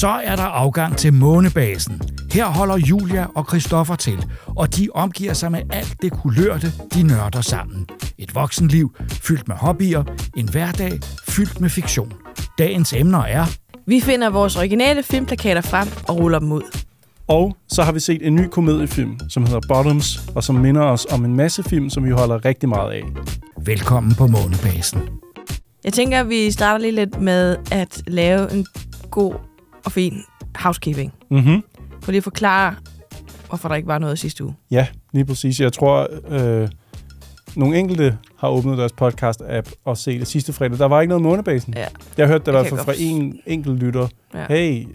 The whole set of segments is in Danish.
Så er der afgang til månebasen. Her holder Julia og Christoffer til, og de omgiver sig med alt det kulørte, de nørder sammen. Et voksenliv fyldt med hobbyer, en hverdag fyldt med fiktion. Dagens emner er Vi finder vores originale filmplakater frem og ruller dem ud. Og så har vi set en ny komediefilm, som hedder Bottoms, og som minder os om en masse film, som vi holder rigtig meget af. Velkommen på månebasen. Jeg tænker, at vi starter lige lidt med at lave en god og fin housekeeping. Mhm. For lige at forklare, hvorfor der ikke var noget sidste uge. Ja, lige præcis. Jeg tror, øh, nogle enkelte har åbnet deres podcast-app og set det sidste fredag. Der var ikke noget månebasen. Ja. Jeg hørte det i hvert fald fra en enkelt lytter. Ja. Hey,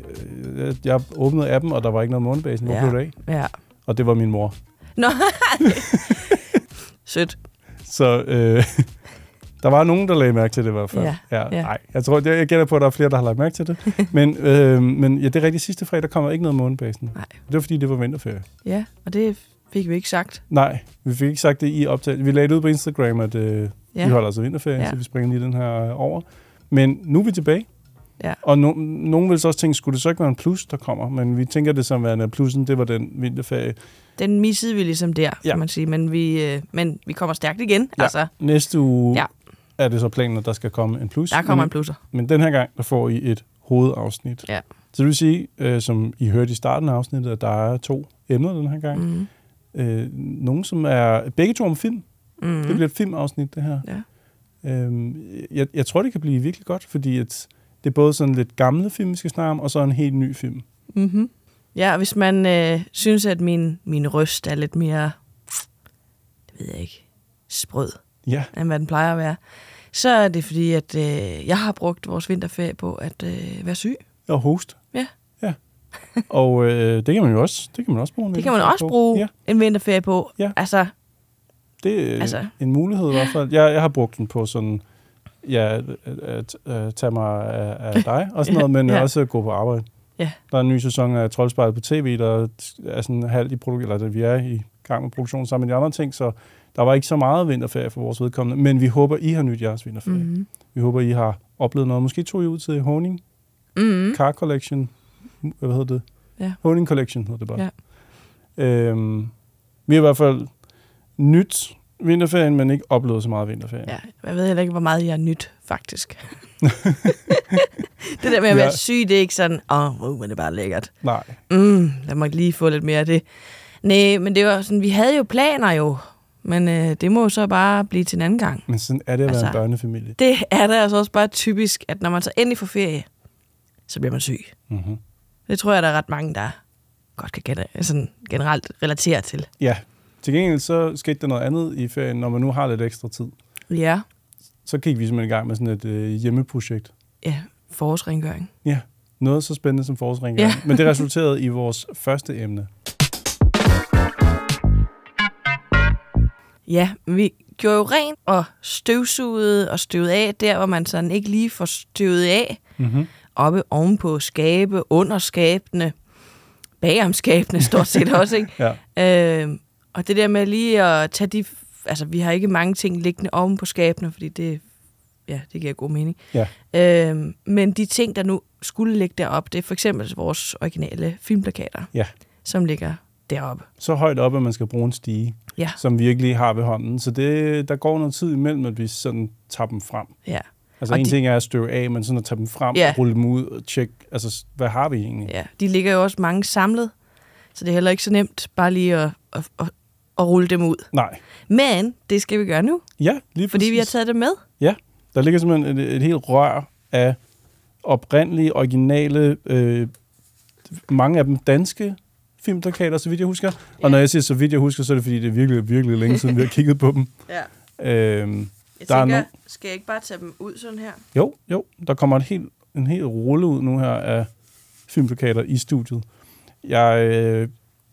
øh, jeg åbnede appen, og der var ikke noget månebasen. Hvor Ja. blev det af? Ja. Og det var min mor. Nå, Sødt. Så øh, der var nogen, der lagde mærke til det i hvert fald. Ja, ja. ja. Nej, jeg tror, jeg, jeg gætter på, at der er flere, der har lagt mærke til det. men, øh, men ja, det er rigtigt. Sidste fredag kommer ikke noget månebasen. Nej. Det var, fordi det var vinterferie. Ja, og det fik vi ikke sagt. Nej, vi fik ikke sagt det i optag. Vi lagde det ud på Instagram, at øh, Ja. vi holder altså vinterferie, Ja. så vi springer lige den her øh, over. Men nu er vi tilbage. Ja. Og no, nogen vil så også tænke, skulle det så ikke være en plus, der kommer? Men vi tænker det som værende, plussen, det var den vinterferie. Den missede vi ligesom der, Ja. kan man sige. Men vi, øh, men vi kommer stærkt igen. Ja. Altså, Næste uge Ja. Er det så planen, at der skal komme en plus. der kommer men, en plusser. Men den her gang, der får I et hovedafsnit. Ja. Så det vil sige, øh, som I hørte i starten af afsnittet, at der er to emner den her gang. Mm. Øh, nogle, som er begge to om film. Mm. Det bliver et filmafsnit, det her. Ja. Øhm, jeg, jeg tror, det kan blive virkelig godt, fordi at det er både sådan lidt gamle film, vi skal snakke om, og så en helt ny film. Mm-hmm. Ja, og hvis man øh, synes, at min, min røst er lidt mere, det ved jeg ikke, sprød, Ja, end hvad den plejer at være, så er det fordi, at øh, jeg har brugt vores vinterferie på at øh, være syg. og host. Ja. Ja. og øh, det kan man jo også, det kan man også bruge. en Det kan man også på. bruge Ja, en vinterferie på. Ja. Altså, det er Altså. altså. en mulighed i hvert fald. Jeg, jeg har brugt den på sådan, ja, at, at tage mig af, af dig og sådan noget, men Ja. også at gå på arbejde. Ja. Der er en ny sæson af Troldspejlet på tv, der er sådan halvt i produktion, eller vi er i gang med produktion sammen med de andre ting, så der var ikke så meget vinterferie for vores vedkommende, men vi håber, I har nyt jeres vinterferie. Mm. mm-hmm. Vi håber, I har oplevet noget. Måske tog I ud til Honing Mm-hmm. Car Collection. Hvad hedder det? Ja. Honing Collection hedder det bare. Ja. Øhm, vi har i hvert fald nyt vinterferien, men ikke oplevet så meget vinterferie. Ja, jeg ved heller ikke, hvor meget jeg er nyt, faktisk. det der med at Ja. være syg, det er ikke sådan, åh, oh, men det er bare lækkert. Nej. Mm, lad mig lige få lidt mere af det. Nej, men det var sådan, vi havde jo planer jo, men øh, det må jo så bare blive til en anden gang. Men sådan er det at være Altså- en børnefamilie. Det er da altså også bare typisk, at når man så endelig får ferie, så bliver man syg. Mm-hmm. Det tror jeg, der er ret mange, der godt kan gen- sådan generelt relatere til. Ja. Til gengæld så skete der noget andet i ferien, når man nu har lidt ekstra tid. Ja, Så gik vi simpelthen i gang med sådan et øh, hjemmeprojekt. ja forårsrengøring. Ja, noget så spændende som forårsrengøring. Ja. Men det resulterede i vores første emne. Ja, vi gjorde jo rent og støvsugede og støvet af, der hvor man sådan ikke lige får støvet af. Mm-hmm. Oppe ovenpå skabe, under skabene, bagom skabene stort set også, ikke? Ja. Øh, og det der med lige at tage de... Altså, vi har ikke mange ting liggende oven på skabene, fordi det, ja, det giver god mening. Ja. Øh, men de ting, der nu skulle ligge deroppe, det er for eksempel vores originale filmplakater, Ja. som ligger deroppe. Så højt op, at man skal bruge en stige, Ja, som vi ikke lige har ved hånden. Så det, der går noget tid imellem, at vi sådan tager dem frem. ja. Altså Og en de- ting er at støve af, men sådan at tage dem frem Ja. og rulle dem ud og tjekke, altså hvad har vi egentlig? ja. De ligger jo også mange samlet, så det er heller ikke så nemt bare lige at, at, at, at rulle dem ud. Nej. Men det skal vi gøre nu, Ja, lige fordi vi har præcis. taget det med. Der ligger simpelthen et, et helt rør af oprindelige, originale, øh, mange af dem danske filmplakater, så vidt jeg husker. Ja. Og når jeg siger så vidt jeg husker, så er det fordi, det er virkelig, virkelig længe siden, vi har kigget på dem. Ja. Øhm, Jeg Der er tænker, no- skal jeg ikke bare tage dem ud sådan her? jo, jo, der kommer et helt, en hel rulle ud nu her af filmplakater i studiet. Jeg, øh, jeg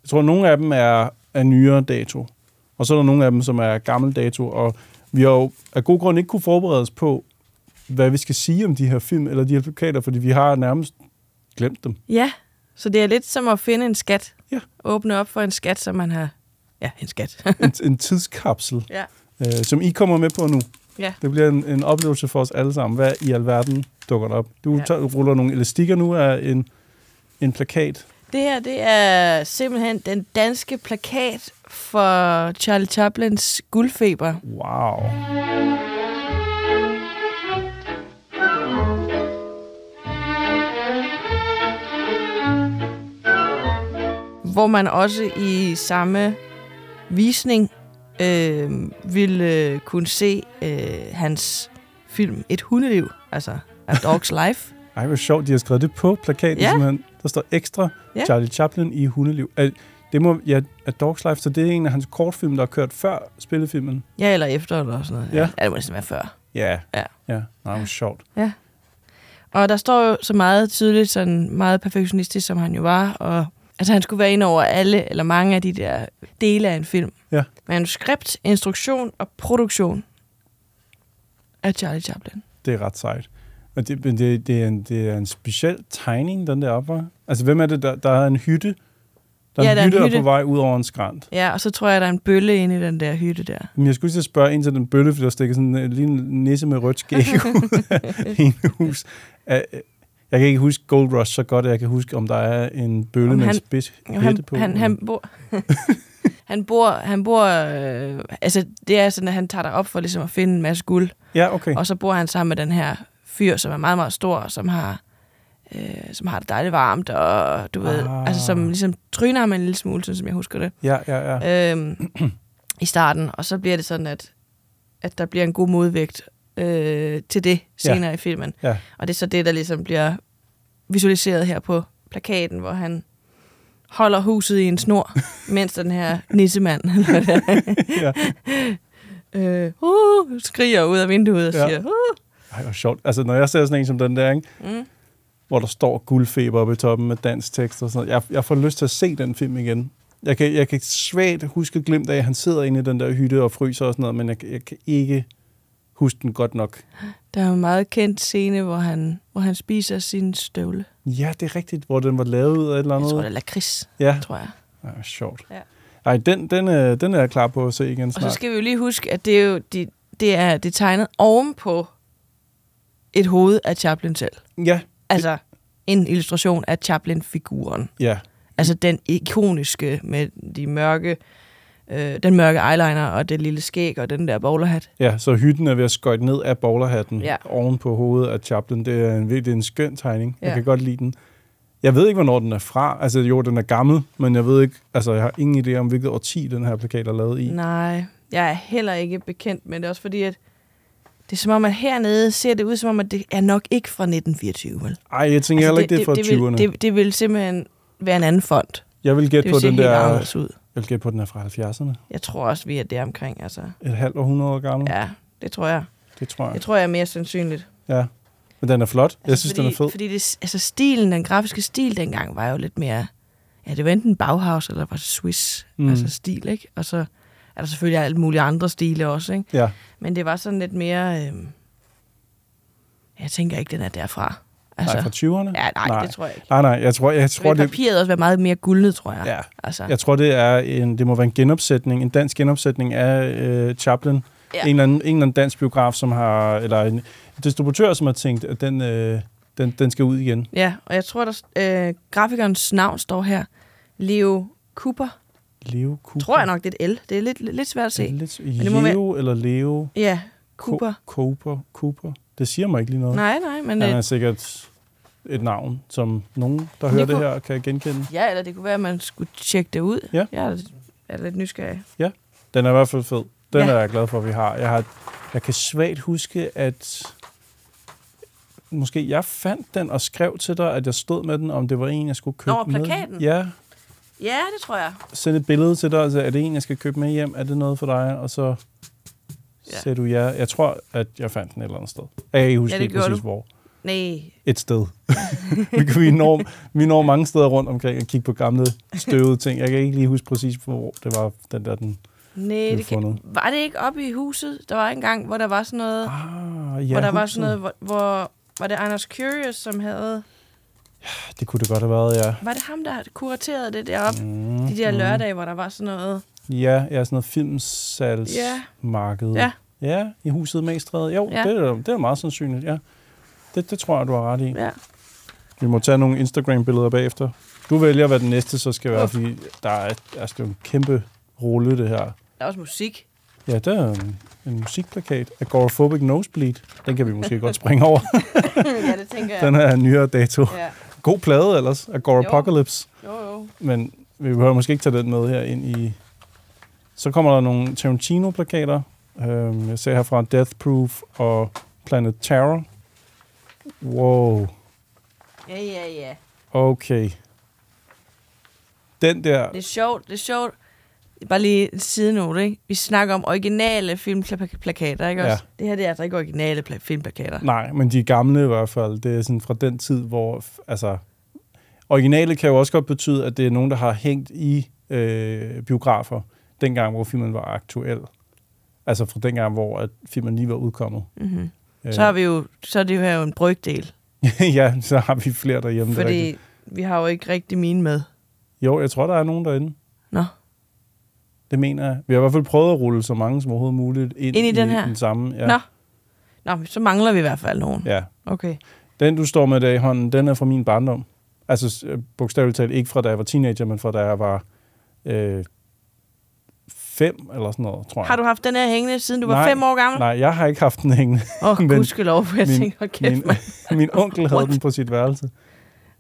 tror, at nogle af dem er af nyere dato, og så er der nogle af dem, som er gammel dato, og vi har jo af god grund ikke kunne forberede os på, hvad vi skal sige om de her film, eller de her plakater, fordi vi har nærmest glemt dem. Ja, så det er lidt som at finde en skat. Ja. Åbne op for en skat, som man har... Ja, en skat. En, en tidskapsel, ja. øh, som I kommer med på nu. Ja. Det bliver en, en oplevelse for os alle sammen. Hvad i alverden dukker der op? Du Ja. tager, ruller nogle elastikker nu af en en plakat. Det her, det er simpelthen den danske plakat for Charlie Chaplins guldfeber. Wow. Hvor man også i samme visning øh, ville kunne se øh, hans film Et hundeliv, altså A Dog's Life. Ej, hvor sjovt, de har skrevet det på plakaten. Ja. simpelthen. Der står ekstra Ja. Charlie Chaplin i hundeliv. Er- Det må, ja, A Dog's Life, så det er en af hans kortfilm, der har kørt før spillefilmen. Ja, eller efter, eller sådan noget. Ja. ja det må næsten være før. Ja. Ja. Ja, nej, hvor sjovt. Og der står jo så meget tydeligt, sådan meget perfektionistisk, som han jo var, og altså han skulle være inde over alle, eller mange af de der dele af en film. Ja. Manuskript, instruktion og produktion af Charlie Chaplin. Det er ret sejt. Og det, men det, det, er en, det er en speciel tegning, den der op, var. Altså, hvem er det, der, der er en hytte? Der er Ja, en der er en hytte, hytte. på vej ud over en skrant. Ja, og så tror jeg, der er en bølle inde i den der hytte der. Men jeg skulle lige spørge ind til den bølle, for der stikker sådan en lille nisse med rødt skæg ud af en hus. Er- Jeg kan ikke huske Gold Rush så godt, at jeg kan huske, om der er en bølle Om med en han- spids Jo, hætte han, på. han, han bor... han bor, han bor øh, altså det er sådan, at han tager dig op for ligesom at finde en masse guld, Ja, okay. og så bor han sammen med den her fyr, som er meget, meget stor, som har, øh, som har det dejligt varmt, og du ved, Ah. altså som ligesom tryner ham en lille smule, sådan som jeg husker det, Ja, ja, ja. øhm, i starten, og så bliver det sådan, at, at der bliver en god modvægt øh, til det senere ja. i filmen. Ja. Og det er så det, der ligesom bliver visualiseret her på plakaten, hvor han holder huset i en snor, mens den her nissemand ja. øh, uh, skriger ud af vinduet og Ja. siger, uh, Ej, hvor sjovt. Altså, når jeg ser sådan en som den der, ikke? mm. hvor der står guldfeber oppe i toppen med dansk tekst og sådan noget. Jeg, jeg får lyst til at se den film igen. Jeg kan, jeg kan svagt huske glimt af, at han sidder inde i den der hytte og fryser og sådan noget, men jeg, jeg kan ikke huske den godt nok. Der er en meget kendt scene, hvor han, hvor han spiser sin støvle. Ja, det er rigtigt, hvor den var lavet ud af et eller Jeg andet. tror, det er lakrids, Ja, tror jeg. ja sjovt. Ja. Ej, den, den, er, den er jeg klar på at se igen Og så snart. skal vi jo lige huske, at det er jo de, det er, det er tegnet ovenpå et hoved af Chaplin selv. Ja, Altså en illustration af Chaplin-figuren. ja, Altså den ikoniske med de mørke, øh, den mørke eyeliner og det lille skæg og den der bowlerhat. ja, så hytten er ved at skøjte ned af bowlerhatten Ja. oven på hovedet af Chaplin. Det er en virkelig en skøn tegning. Jeg Ja. kan godt lide den. Jeg ved ikke, hvornår den er fra. Altså jo, den er gammel, men jeg ved ikke, altså jeg har ingen idé om, hvilket årti den her plakat er lavet i. Nej, jeg er heller ikke bekendt med det. Også fordi, at det er som om, at hernede ser det ud som om, at det er nok ikke fra 1924. Vel? Ej, jeg tænker altså, heller ikke, det er fra det, 20'erne. det, vil, det, det vil simpelthen være en anden fond. jeg vil Det gætte på den der... ud. Jeg vil gætte på, at den er fra 70'erne. Jeg tror også, vi er der omkring. Altså. Et halvt århundrede år gammel. Ja. Det tror jeg. Det tror jeg. Det tror jeg er mere sandsynligt. Ja. Men den er flot. Jeg Altså, synes, fordi, den er fed. Fordi det, altså stilen, den grafiske stil dengang, var jo lidt mere... Ja, det var enten Bauhaus eller var det Swiss Mm. altså stil, ikke? Og så er der selvfølgelig alt mulige andre stile også, ikke? Ja. Men det var sådan lidt mere... Øhm, jeg tænker ikke, den er derfra. Altså, Nej, fra 20'erne? ja, nej, nej. det tror jeg ikke. Nej, nej, jeg tror, jeg tror det, papiret også være meget mere guldnet, tror jeg. ja, Altså, jeg tror, det er en, det må være en genopsætning, en dansk genopsætning af øh, Chaplin. Ja. En, eller anden, en eller anden dansk biograf, som har, eller en distributør, som har tænkt, at den, øh, den, den skal ud igen. ja, og jeg tror, der øh, grafikernes navn står her. Leo Cooper. Leo Cooper. Tror jeg nok, det er et L. Det er lidt, lidt svært at Er det se. lidt, det må Leo eller Leo? Ja, Cooper. Co- Cooper. Cooper. Det siger mig ikke lige noget. Nej, nej, men... Han er sikkert et navn, som nogen, der Det hører det kunne- her, kan genkende. Ja, eller det kunne være, at man skulle tjekke det ud. Ja. Jeg er, lidt- er lidt nysgerrig. Den er i hvert fald fed. Den Ja. er jeg glad for, at vi har. Jeg, har. jeg kan svagt huske, at måske jeg fandt den og skrev til dig, at jeg stod med den, om det var en, jeg skulle købe Nå, med. plakaten? Ja, Ja, det tror jeg. send et billede til dig, og så er det en, jeg skal købe med hjem? Er det noget for dig? Og så Ja. ja. sagde du ja. Jeg tror, at jeg fandt den et eller andet sted. Jeg kan ikke huske Ja, ja, det præcis, du. hvor. Nej, Et sted. vi, kan- vi, når, vi når mange steder rundt omkring og kigge på gamle støvede ting. Jeg kan ikke lige huske præcis, hvor det var den der den. nej det kan, var det ikke oppe i huset? Der var en gang, hvor der var sådan noget, Ah, ja, hvor der var huset. sådan noget, hvor, hvor var det Anders Curious, som havde... Det kunne det godt have været, ja. Var det ham, der kuraterede det deroppe? Mm, De der mm. lørdage, hvor der var sådan noget... Ja, ja, sådan noget filmsalgsmarked. Ja. Ja, i huset Magstræde. Jo, Ja. det, er, det er meget sandsynligt, ja. Det, det tror jeg, du har ret i. Ja. Vi må tage nogle Instagram-billeder bagefter. Du vælger, hvad den næste så skal være, Uh. fordi der er, der er jo en kæmpe rulle, det her. Der er også musik. Ja, der er en, en musikplakat. Agoraphobic Nosebleed. Den kan vi måske godt springe over. ja, det tænker jeg. Den er nyere dato. Ja. God plade ellers. Agorapocalypse. Jo, jo. Men vi behøver måske ikke tage den med her ind i... Så kommer der nogle Tarantino-plakater. Øhm, jeg ser her fra Death Proof og Planet Terror. Wow. Ja, ja, ja. Okay. Den der... Det er sjovt, det er sjovt. Bare lige en sidenote, ikke? Vi snakker om originale filmplakater, ikke Ja. også? Det her det er altså ikke originale pla- filmplakater. Nej, men de gamle i hvert fald. Det er sådan fra den tid, hvor... Altså, originale kan jo også godt betyde, at det er nogen, der har hængt i øh, biografer, dengang, hvor filmen var aktuel. Altså fra dengang, hvor at filmen lige var udkommet. Mm-hmm. Øh, Så, har vi jo, så er det jo her jo en brygdel. ja, så har vi flere derhjemme. er Fordi rigtigt. vi har jo ikke rigtig mine med. Jo, jeg tror, der er nogen derinde. Nå. Det mener jeg. Vi har i hvert fald prøvet at rulle så mange som overhovedet muligt ind, Ind i den her? den samme. Ja. Nå. Nå, så mangler vi i hvert fald nogen. ja. Okay. Den, du står med der i hånden, den er fra min barndom. Altså bogstaveligt talt ikke fra da jeg var teenager, men fra da jeg var øh, fem eller sådan noget, tror jeg. Har du haft den her hængende, siden du var Nej, fem år gammel? Nej, jeg har ikke haft den hængende. Åh, oh, gudskelov, for jeg min- tænkte, hold kæft, min, min onkel havde den på sit værelse.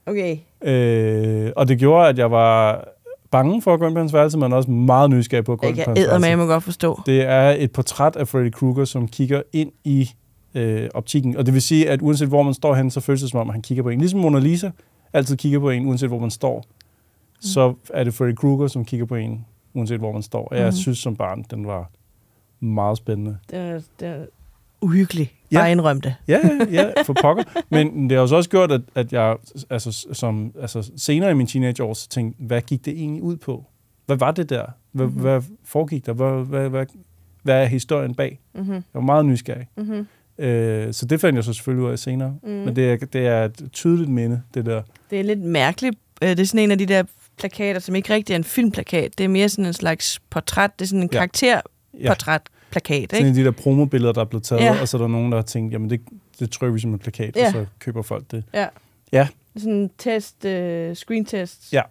Okay. Øh, og det gjorde, at jeg var bange for at gå ind på hans værelse, men også meget nysgerrig på at gå Det ind på kan hans værelse. med godt forstå. Det er et portræt af Freddy Krueger, som kigger ind i øh, optikken. Og det vil sige, at uanset hvor man står hen, så føles det som om, han kigger på en. Ligesom Mona Lisa altid kigger på en, uanset hvor man står. Mm. Så er det Freddy Krueger, som kigger på en, uanset hvor man står. Jeg Mhm. synes som barn, den var meget spændende. Det er, det uhyggelig. Ja. Bare indrøm det. Ja, ja, ja, for pokker. Men det har også gjort, at, at jeg altså, som, altså, senere i min teenageår så tænkte, hvad gik det egentlig ud på? Hvad var det der? Hvad, Mhm. mm-hmm. hvad foregik der? Hvad, hvad, hvad, hvad er historien bag? Mm-hmm. Jeg var meget nysgerrig. Mm-hmm. Øh, så det fandt jeg så selvfølgelig ud af senere. Mm. Mm. Men det er, det er et tydeligt minde, det der. Det er lidt mærkeligt. Øh, Det er sådan en af de der plakater, som ikke rigtig er en filmplakat. Det er mere sådan en slags portræt. Det er sådan en Ja. karakterportrætplakat, Sådan en ikke? af de der promobilleder, der er blevet taget, Ja. ja. og så er der nogen, der har tænkt, jamen det, det trykker vi som en plakat, Ja. og så køber folk det. Sådan en test, uh, screen test. Ja.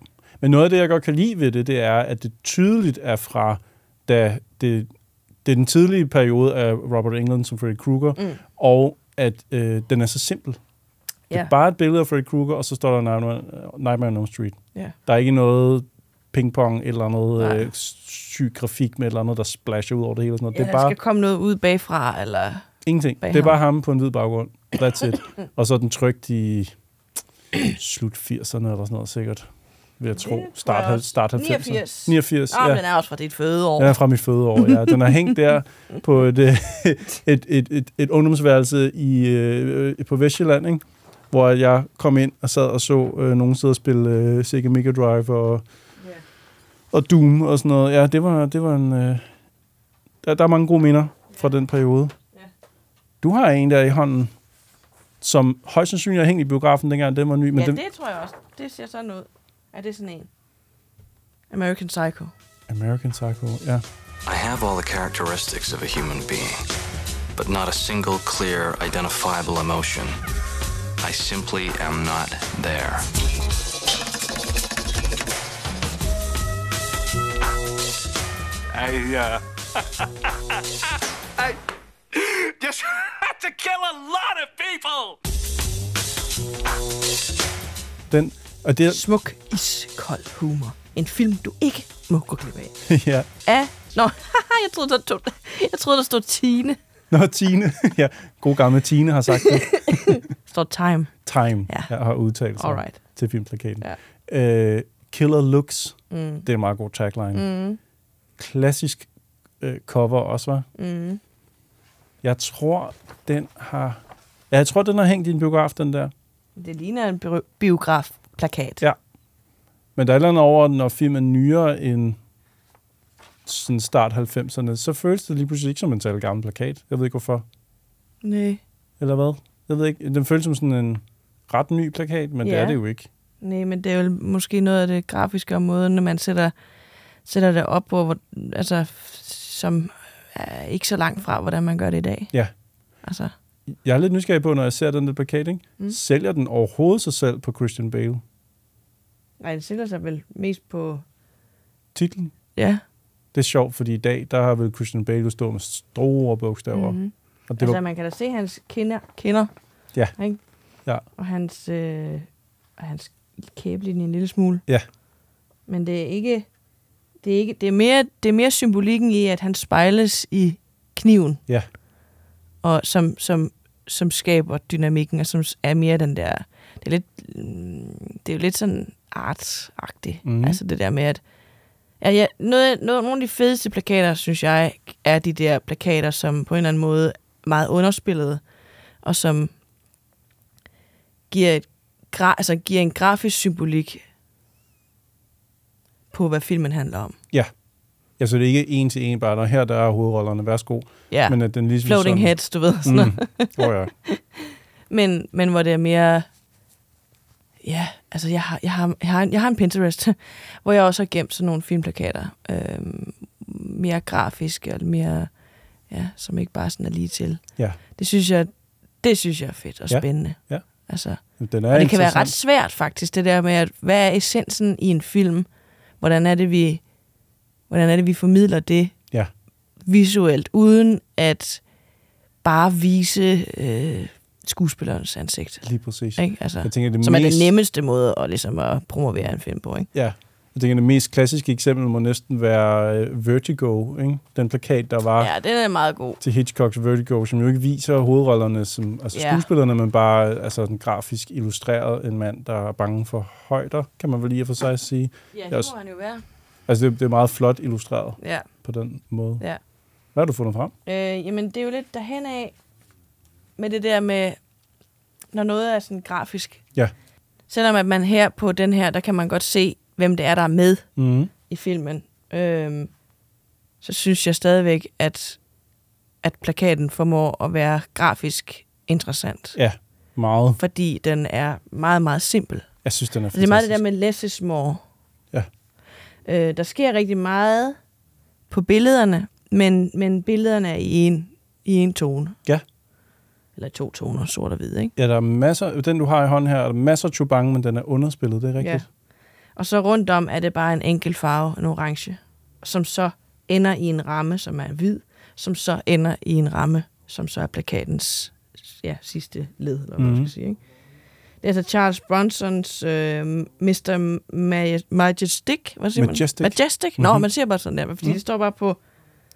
Men noget af det, jeg godt kan lide ved det, det er, at det tydeligt er fra, da det, det er den tidlige periode af Robert Englund som Freddy Krueger, Mm. og at øh, den er så simpel. Det Ja. er bare et billede af Freddy Krueger, og så står der Nightmare, Nightmare on Elm Street. Ja. Der er ikke noget pingpong, eller andet Nej. øh, syg grafik med eller andet, der splasher ud over det hele. Og sådan noget. Ja, det er der bare skal komme noget ud bagfra, eller... ingenting. bag Det er ham. bare ham på en hvid baggrund. That's it. og så er den trygt i slut 80'erne eller sådan noget sikkert. Vil jeg tro. Start, start 90'erne. 89. 89, Åh, oh, ja. den er også fra dit fødeår. Er fra mit fødeår, ja. Den har hængt der på et, øh, et, et, et, et ungdomsværelse i, øh, på Vestjylland, ikke? Hvor jeg kom ind og sad og så øh, nogen sidde og spille øh, Sega Mega Drive og, Ja. og Doom og sådan noget. Ja, det var, det var en... Øh, der, der er mange gode minder fra den periode. Ja. Du har en der i hånden, som højst sandsynligt har hængt i biografen dengang, den var ny. Men ja, den, det tror jeg også. Det ser sådan ud. Er det sådan en? American Psycho. American Psycho, ja. I have all the characteristics of a human being, but not a single clear, identifiable emotion. I simply am not there. I, uh, I just had to kill a lot of people. Den, og det, Smuk, iskold humor. En film, du ikke må gå glip af. ja. Af... Nå, jeg troede, der stod, jeg troede, der stod Tine. Nå, Tine. ja, god gamle Tine har sagt det. Står Time. Time, Ja. jeg har udtalt sig Alright. til filmplakaten. Ja. Øh, Killer Looks, Mm. det er en meget god tagline. Mm. Klassisk øh, cover også, var. Mm. Jeg tror, den har... Ja, jeg tror, den har hængt i en biograf, den der. Det ligner en bi- biografplakat. Ja. Men der er et eller andet over, når filmen er nyere end sådan start 90'erne, så føles det lige pludselig ikke som en tal gammel plakat. Jeg ved ikke hvorfor. Nej. Eller hvad? Jeg ved ikke. Den føles som sådan en ret ny plakat, men ja. det er det jo ikke. Nej, men det er jo måske noget af det grafiske om måden, når man sætter, sætter det op på, hvor, altså, som er ikke så langt fra, hvordan man gør det i dag. Ja. Altså, Jeg er lidt nysgerrig på, når jeg ser den der plakat, ikke? Mm. Sælger den overhovedet sig selv på Christian Bale? Nej, det sælger sig vel mest på... Titlen? Ja. Det er sjovt, fordi i dag, der har vel Christian Bale stået med store bogstaver. Mm. Mm-hmm. Og det Altså, var, man kan da se hans kinder, kinder Ja. ikke? Ja. Og hans, øh, og hans kæbelinje en lille smule. Ja. Men det er ikke... Det er, ikke, det, er mere, det er mere symbolikken i, at han spejles i kniven. Ja. Og som, som, som skaber dynamikken, og som er mere den der... Det er lidt, mm, det er jo lidt sådan artsagtigt. Mm. Altså det der med, at... Ja, ja, noget, noget, nogle af de fedeste plakater, synes jeg, er de der plakater, som på en eller anden måde meget underspillede, og som giver, et gra, altså giver en grafisk symbolik på, hvad filmen handler om. ja. Ja, så det er ikke en til en bare, når her der er hovedrollerne, værsgo. Ja, Men at den ligesom floating sådan, heads, du ved. Sådan. Mm. Oh, ja. Men, men hvor det er mere... Ja, altså jeg har, jeg har, jeg har, en, jeg har en Pinterest, hvor jeg også har gemt sådan nogle filmplakater. Øhm, mere grafiske og mere... Ja, som ikke bare sådan er lige til. Ja. Det synes jeg, det synes jeg er fedt og Ja. spændende. Ja. Altså, Den er og det kan være ret svært faktisk, det der med, at hvad er essensen i en film? Hvordan er det, vi, hvordan er det, vi formidler det Ja. visuelt, uden at bare vise øh, skuespillerens ansigt? Lige præcis. Ikke? Altså, Jeg tænker, det som er mest, den nemmeste måde at, ligesom, at promovere en film på. Ikke? Ja. Jeg tænker, det mest klassiske eksempel må næsten være øh, Vertigo, ikke? Den plakat, der var Ja, den er meget god. til Hitchcocks Vertigo, som jo ikke viser hovedrollerne som altså Ja. skuespillerne, men bare altså, den grafisk illustreret en mand, der er bange for højder, kan man vel lige for sig sige. Ja, det også- må han jo være. Altså, det, det er meget flot illustreret Ja, på den måde. ja. Hvad har du fundet frem? Øh, jamen, det er jo lidt derhen af med det der med, når noget er sådan grafisk. Ja. Selvom at man her på den her, der kan man godt se, hvem det er, der er med Mm. i filmen. Øhm, så synes jeg stadigvæk, at, at plakaten formår at være grafisk interessant. Ja, meget. Fordi den er meget, meget simpel. Jeg synes, den er Så det er meget det fantastisk. der med less is more. Ja. Øh, der sker rigtig meget på billederne, men, men billederne er i en, i en tone. Ja. Eller to toner, sort og hvid, ikke? Ja, der er masser, den du har i hånden her, er der masser af chubang, men den er underspillet, det er rigtigt. Og så rundt om er det bare en enkelt farve, en orange, som så ender i en ramme, som er hvid, som så ender i en ramme, som så er plakatens ja, sidste led, eller hvad mm. Mhm. man skal sige. Ikke? Det er altså Charles Bronsons øh, Mr. Ma- Majestic. Hvad siger Majestic. man? Majestic. Nå, Mhm. man siger bare sådan der, fordi Mhm. det står bare på...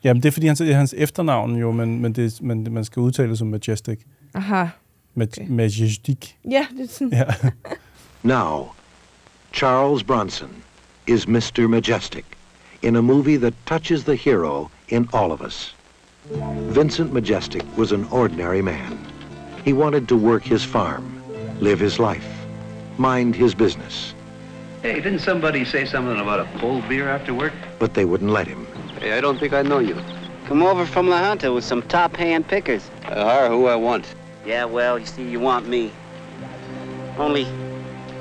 Jamen, det er fordi, han, det er hans efternavn jo, men, men, det, men man skal udtale det som Majestic. Aha. Okay. Majestic. Ja, det er sådan... Ja. Now, Charles Bronson is Mr. Majestic in a movie that touches the hero in all of us. Vincent Majestic was an ordinary man. He wanted to work his farm, live his life, mind his business, Hey, didn't somebody say something about a cold beer after work? but they wouldn't let him. Hey, I don't think I know you. Come over from La Junta with some top hand pickers. I hire who I want. Yeah, well, you see, you want me. Only,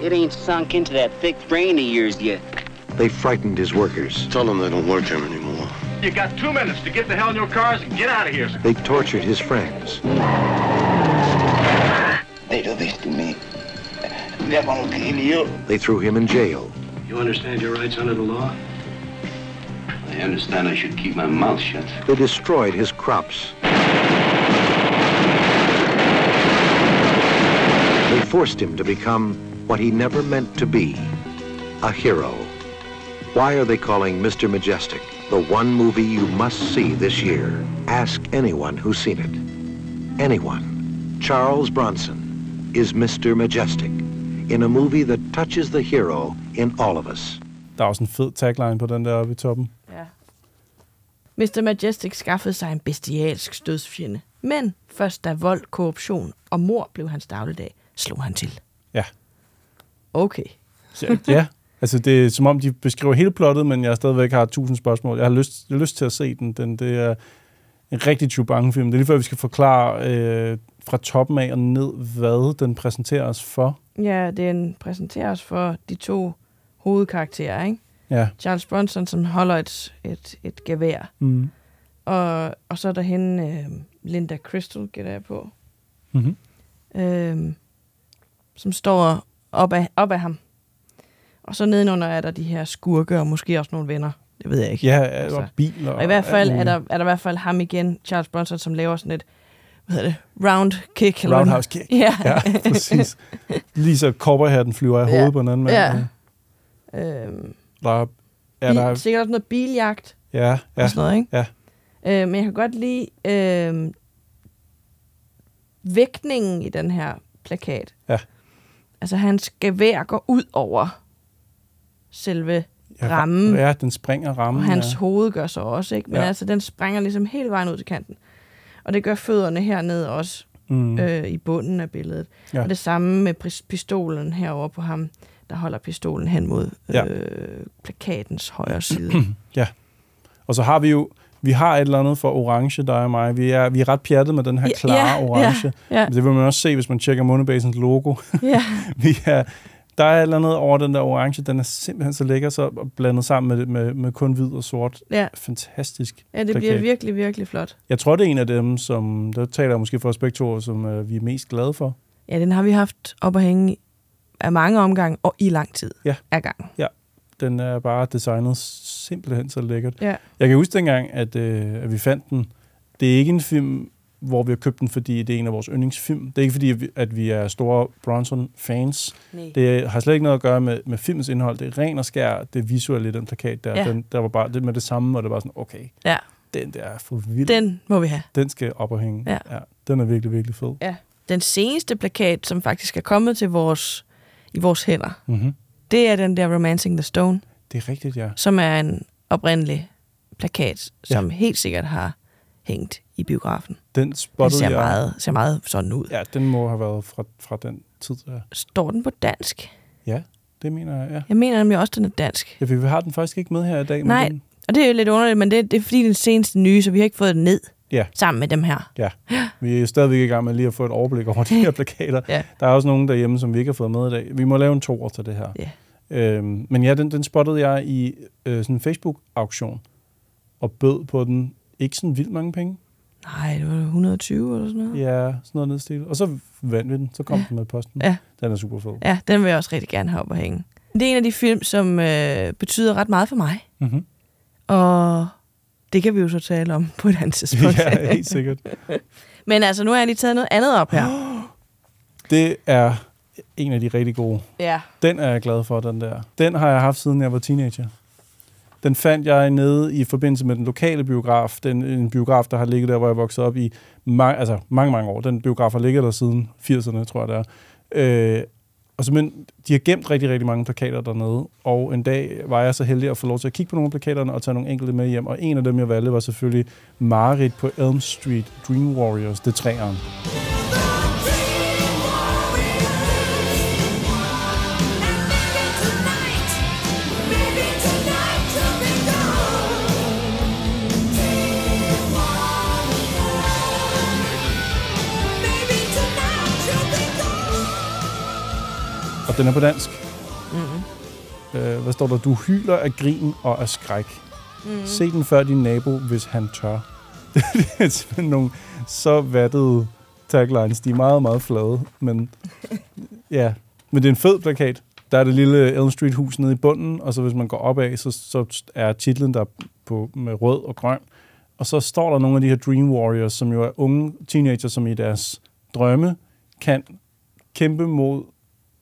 it ain't sunk into that thick brain of yours yet. They frightened his workers. Tell them they don't work here anymore. You got two minutes to get the hell in your cars and get out of here. They tortured his friends. They do this to me. They're gonna kill you. They threw him in jail. You understand your rights under the law? I understand I should keep my mouth shut. They destroyed his crops. They forced him to become what he never meant to be, a hero. Why are they calling Mr. Majestic the one movie you must see this year? Ask anyone who's seen it. Anyone. Charles Bronson is Mr. Majestic in a movie that touches the hero in all of us. Der er også en fed tagline på den der oppe i toppen. Ja. Mr. Majestic skaffede sig en bestialsk stødsfjende. Men først da vold, korruption og mor blev hans dagligdag, slog han til. Okay. Ja, ja. Altså, det er som om, de beskriver hele plottet, men jeg stadigvæk har tusind spørgsmål. Jeg har lyst, jeg har lyst til at se den. den det er en rigtig Chewbacca-film. Det er lige før, vi skal forklare øh, fra toppen af og ned, hvad den præsenterer os for. Ja, den præsenterer os for de to hovedkarakterer, ikke? Ja. Charles Bronson, som holder et, et, et gevær. Mm. Og, og så er der hende, øh, Linda Crystal, gætter jeg på. Mhm. øhm, som står op af, op af ham. Og så nedenunder er der de her skurke, og måske også nogle venner. Det ved jeg ikke. Ja, altså, og biler. Og i hvert fald er der, er der i hvert fald ham igen, Charles Bronson, som laver sådan et, hvad hedder det, round kick. eller Roundhouse kick. Ja. ja præcis. Lige så cowboyhatten flyver af Ja. hovedet på en anden mand. Ja. Øhm, Der er, ja, der er, sikkert også noget biljagt ja, ja, og sådan noget, ikke? ja. Øh, men jeg kan godt lide øh, vægtningen i den her plakat. Ja. Altså, hans gevær går ud over selve ja, rammen. Ja, den springer rammen. Og hans ja. hoved gør så også, ikke? Men Ja. altså, den springer ligesom hele vejen ud til kanten. Og det gør fødderne hernede også, Mm. øh, i bunden af billedet. Ja. Og det samme med pistolen herover på ham, der holder pistolen hen mod Ja. øh, plakatens højre side. Ja. Og så har vi jo, vi har et eller andet for orange, dig og mig. Vi er, vi er ret pjattet med den her Ja, klare ja, orange. ja. Det vil man også se, hvis man tjekker Monobasens logo. ja. vi er, der er et eller andet over den der orange. Den er simpelthen så lækker, så blandet sammen med, med, med kun hvid og sort. Ja. Fantastisk. ja, det bliver plakat. virkelig, virkelig flot. Jeg tror, det er en af dem, som, der taler jeg måske for os begge to, som øh, vi er mest glade for. Ja, den har vi haft op at hænge af mange omgange og i lang tid Ja. af gangen. Den er bare designet simpelthen så lækkert. Ja. Jeg kan huske dengang, at, øh, at vi fandt den. Det er ikke en film, hvor vi har købt den, fordi det er en af vores yndlingsfilm. Det er ikke fordi, at vi, er store Bronson-fans. Det har slet ikke noget at gøre med, med filmens indhold. Det er ren og skær, det visuelle i den plakat der. Ja. Den, der var bare det med det samme, og det var sådan, okay, Ja, den der er for vild. den må vi have. den skal op og hænge. Ja. ja. Den er virkelig, virkelig fed. Ja. Den seneste plakat, som faktisk er kommet til vores, i vores hænder, Mm-hmm. Det er den der Romancing the Stone, Det er rigtigt, ja. som er en oprindelig plakat, som helt sikkert har hængt i biografen. Den Den spottede ser jeg. meget, ser meget sådan ud. Ja, den må have været fra, fra den tid. Ja. Står den på dansk? ja, det mener jeg, ja. Jeg mener nemlig også, den er dansk. ja. Vi har den faktisk ikke med her i dag. men Nej, Den, og det er jo lidt underligt, men det, det er fordi den seneste nye, så vi har ikke fået den ned Ja. sammen med dem her. ja. Vi er stadigvæk i gang med lige at få et overblik over de her plakater. Ja. Der er også nogen derhjemme, som vi ikke har fået med i dag. Vi må lave en toer til det her. Ja. Øhm, men ja, den, den spottede jeg i øh, sådan en Facebook-auktion, og bød på den ikke sådan vildt mange penge. Nej, det var 120 eller sådan noget. Ja, sådan noget nedstil. Og så vandt vi den. Så kom Ja. den med posten. Ja. Den er super fed. Ja, den vil jeg også rigtig gerne have op at hænge. Det er en af de film, som øh, betyder ret meget for mig. Mm-hmm. Og det kan vi jo så tale om på et andet tidspunkt. ja, helt sikkert. Men altså, nu har jeg lige taget noget andet op her. Det er en af de rigtig gode. Ja. Den er jeg glad for, den der. Den har jeg haft, siden jeg var teenager. Den fandt jeg nede i forbindelse med den lokale biograf. Den, en biograf, der har ligget der, hvor jeg voksede op i mange, altså mange, mange år. Den biograf har ligget der siden 80'erne, tror jeg det er. Øh, og så, men de har gemt rigtig, rigtig mange plakater dernede. Og en dag var jeg så heldig at få lov til at kigge på nogle af plakaterne og tage nogle enkelte med hjem. Og en af dem, jeg valgte, var selvfølgelig Marit på Elm Street Dream Warriors, det træeren. Og den er på dansk. Mm-hmm. Øh, hvad står der? Du hyler af grin og af skræk. Mm. Se den før din nabo, hvis han tør. det er nogle så vattede taglines. De er meget, meget flade. Men ja, men det er en fed plakat. Der er det lille Elm Street hus nede i bunden, og så hvis man går opad, så, så er titlen der på, med rød og grøn. Og så står der nogle af de her Dream Warriors, som jo er unge teenager, som i deres drømme kan kæmpe mod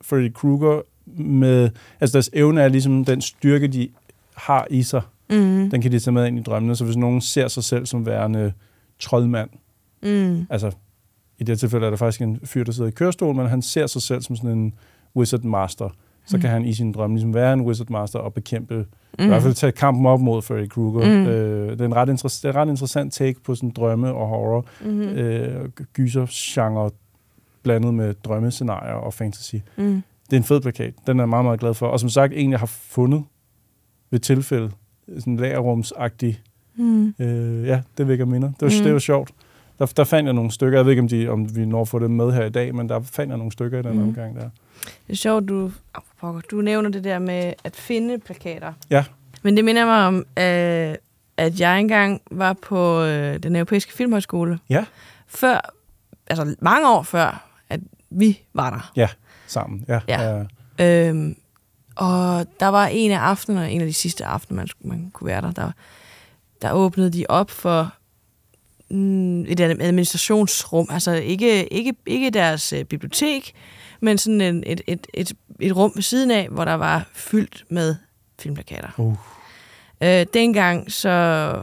Freddy Krueger med... Altså deres evne er ligesom den styrke, de har i sig. Mm. Den kan de tage med ind i drømmene. Så hvis nogen ser sig selv som værende troldmand, Mm. altså i det tilfælde er der faktisk en fyr, der sidder i kørestol, men han ser sig selv som sådan en wizard master. Så Mm. kan han i sin drømme ligesom være en wizard master og bekæmpe, mm. i Mm. hvert fald tage kampen op mod Freddy Krueger. Mm. Øh, det, er en ret det er en ret interessant take på sådan drømme og horror. Mhm. Øh, gyser-genre blandet med drømmescenarier og fantasy. Mm. Det er en fed plakat. Den er jeg meget, meget glad for. Og som sagt, en, jeg har fundet ved tilfælde. Sådan lagerrumsagtig. Mm. Øh, ja, det vækker minder. Det var, Mm. det var sjovt. Der, der fandt jeg nogle stykker. Jeg ved ikke, om, de, om vi når at få dem med her i dag, men der fandt jeg nogle stykker i den Mm. omgang der. Det er sjovt, du, oh, pokker, du nævner det der med at finde plakater. Ja. Men det minder mig om, øh, at jeg engang var på øh, den europæiske filmhøjskole. Ja. Før altså mange år før, vi var der. Ja, sammen. Ja, Ja. ja. Øhm, og der var en af aftenerne, en af de sidste aftener, man, man kunne være der, der, der åbnede de op for mm, et administrationsrum. Altså ikke, ikke, ikke deres øh, bibliotek, men sådan en, et, et, et, et rum ved siden af, hvor der var fyldt med filmplakater. Uh. Øh, dengang så...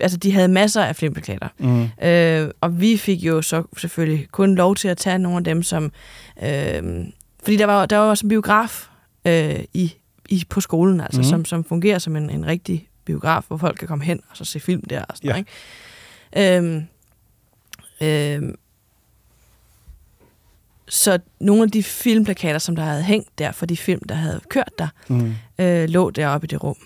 Altså, de havde masser af filmplakater. Mm. Øh, og vi fik jo så selvfølgelig kun lov til at tage nogle af dem, som... Øh, fordi der var, der var også en biograf øh, i, i, på skolen, altså, mm. som, som fungerer som en, en rigtig biograf, hvor folk kan komme hen og så se film der og sådan Ja. noget, ikke? Øhm, øhm, så nogle af de filmplakater, som der havde hængt der for de film, der havde kørt der, Mm. øh, lå deroppe i det rum.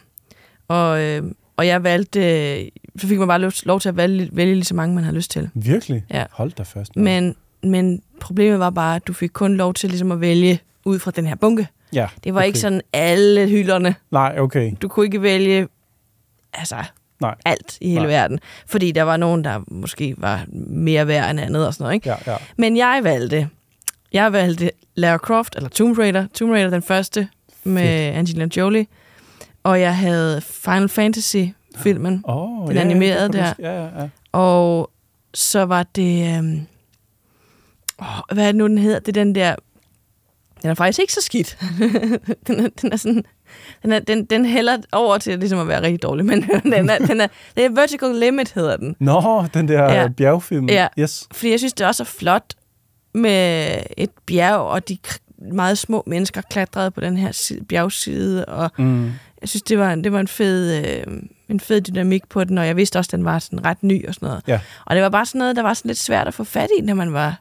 Og, øh, og jeg valgte, øh, så fik man bare lov, lov til at vælge, vælge lige så mange, man havde lyst til. Virkelig? Ja. Hold da fast. Men, men problemet var bare, at du fik kun lov til ligesom at vælge ud fra den her bunke. Ja, Det var okay. ikke sådan alle hylderne. Nej, okay. Du kunne ikke vælge altså, Nej. alt i hele Nej. verden. Fordi der var nogen, der måske var mere værd end andet og sådan noget. Ikke? Ja, ja. Men jeg valgte, jeg valgte Lara Croft, eller Tomb Raider. Tomb Raider, den første med Angelina Jolie. Og jeg havde Final Fantasy-filmen, Oh, den ja, animerede ja, der. Ja, ja, ja. Og så var det... Øhm, åh, hvad er det nu, den hedder? Det er den der... Den er faktisk ikke så skidt. den, er, den er sådan... Den, er, den, den hælder over til ligesom at være rigtig dårlig, men den er, den er, det er Vertical Limit, hedder den. Nå, den der Ja. bjergfilm. Ja. Yes. Fordi jeg synes, det er også flot med et bjerg, og de meget små mennesker klatrede på den her side, bjergside, og Mm. Jeg synes, det var, det var en, fed, øh, en fed dynamik på den, og jeg vidste også, at den var sådan ret ny og sådan noget. Ja. Og det var bare sådan noget, der var sådan lidt svært at få fat i, når man var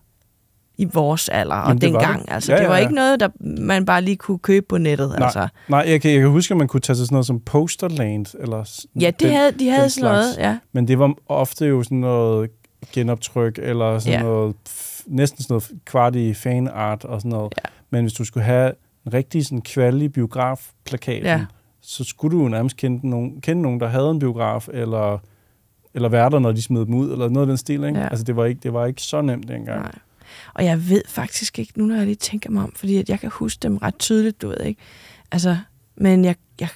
i vores alder og Jamen, det var dengang. det. Altså, Ja, det ja, var ja. ikke noget, der man bare lige kunne købe på nettet. Nej, Altså. nej jeg, kan, jeg kan huske, at man kunne tage til sådan noget som Posterland. Eller Ja, det den- havde, de havde sådan noget, slags. ja. Men det var ofte jo sådan noget genoptryk, eller sådan Ja. ja. noget, næsten sådan noget kvartig fanart og sådan noget. Ja. Men hvis du skulle have en rigtig sådan kvaldig biografplakaten, Ja. Så skulle du jo nærmest kende nogen, kende nogen, der havde en biograf, eller, eller værter, når de smed dem ud, eller noget af den stil. Ikke? Ja. Altså, det var, ikke, det var ikke så nemt dengang. Nej. Og jeg ved faktisk ikke, nu når jeg lige tænker mig om, fordi at jeg kan huske dem ret tydeligt, du ved ikke. Altså, men jeg, jeg,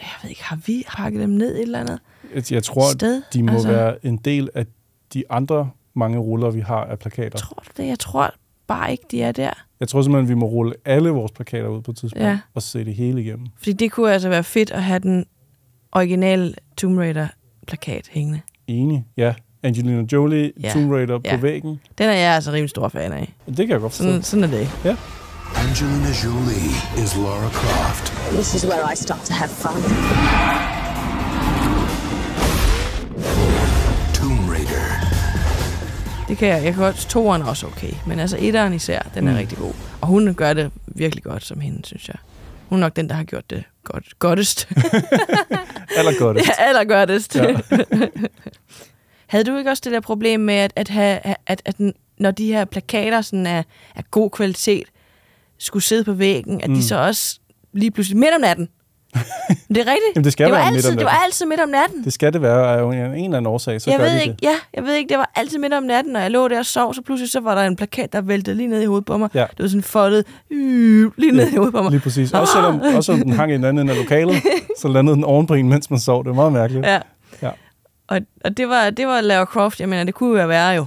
jeg ved ikke, har vi pakket dem ned et eller andet Jeg, jeg tror, sted? de må altså, være en del af de andre mange ruller, vi har af plakater. Tror du det? Jeg tror bare ikke, de er der. Jeg tror simpelthen, vi må rulle alle vores plakater ud på et tidspunkt, Ja. og se det hele igennem. Fordi det kunne altså være fedt at have den originale Tomb Raider-plakat hængende. Enig, ja. Angelina Jolie, Ja. Tomb Raider Ja. på væggen. Den er jeg altså rimelig stor fan af. Det kan jeg godt forstå. Sådan, sådan er det. Ja. Angelina Jolie is Laura Croft. This is where I start to have fun. Det kan jeg. Jeg kan godt... Toeren er også okay. Men altså etteren især, den er Mm. rigtig god. Og hun gør det virkelig godt som hende, synes jeg. Hun er nok den, der har gjort det godt, godtest. Allergodtest. ja, allergodtest. Ja. Havde du ikke også det der problem med, at, at, have, at, at når de her plakater sådan er, er god kvalitet, skulle sidde på væggen, at. Mm. de så også lige pludselig midt om natten? Det er rigtigt. Jamen, det skal det var være midt altid, om Det var altid midt om natten. Det skal det være af en eller anden årsag, så jeg gør ved de ikke, det. ja, jeg ved ikke, det var altid midt om natten, når jeg lå der og sov, så pludselig så var der en plakat, der væltede lige ned i hovedet på mig. Ja. Det var sådan foldet øh, lige ned i hovedet på mig. Lige præcis. Også selvom, også selvom den hang i den anden ende af lokalet, så landede den oven på en, mens man sov. Det var meget mærkeligt. Ja. Ja. Og, og det var, det var Lara Croft, jeg mener, det kunne jo være værre jo,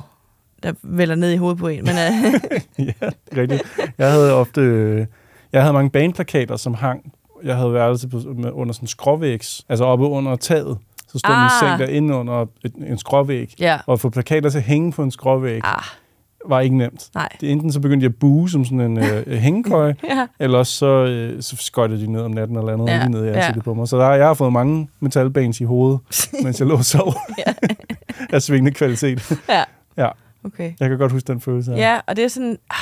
der vælter ned i hovedet på en. Men, uh, ja, rigtigt. Jeg havde ofte... øh, Jeg havde mange baneplakater, som hang... Jeg havde værelse på, med, under sådan en skråvægs, altså oppe under taget. Så stod ah. min Ah. seng derinde under et, en skråvæg. Ja. Og at få plakater til at hænge på en skråvæg ah, var ikke nemt. nej. Det, enten så begyndte jeg at buge som sådan en øh, hængekøje, Ja. eller også så, øh, så skøjtede de ned om natten eller andet, Ja, lige ned i ja. ansigtet på mig. Så der, jeg har fået mange metalbanes i hovedet, mens jeg lå og sov. af svingende kvalitet. Ja. ja. Okay. Jeg kan godt huske den følelse. her. Ja, og det er sådan, ah,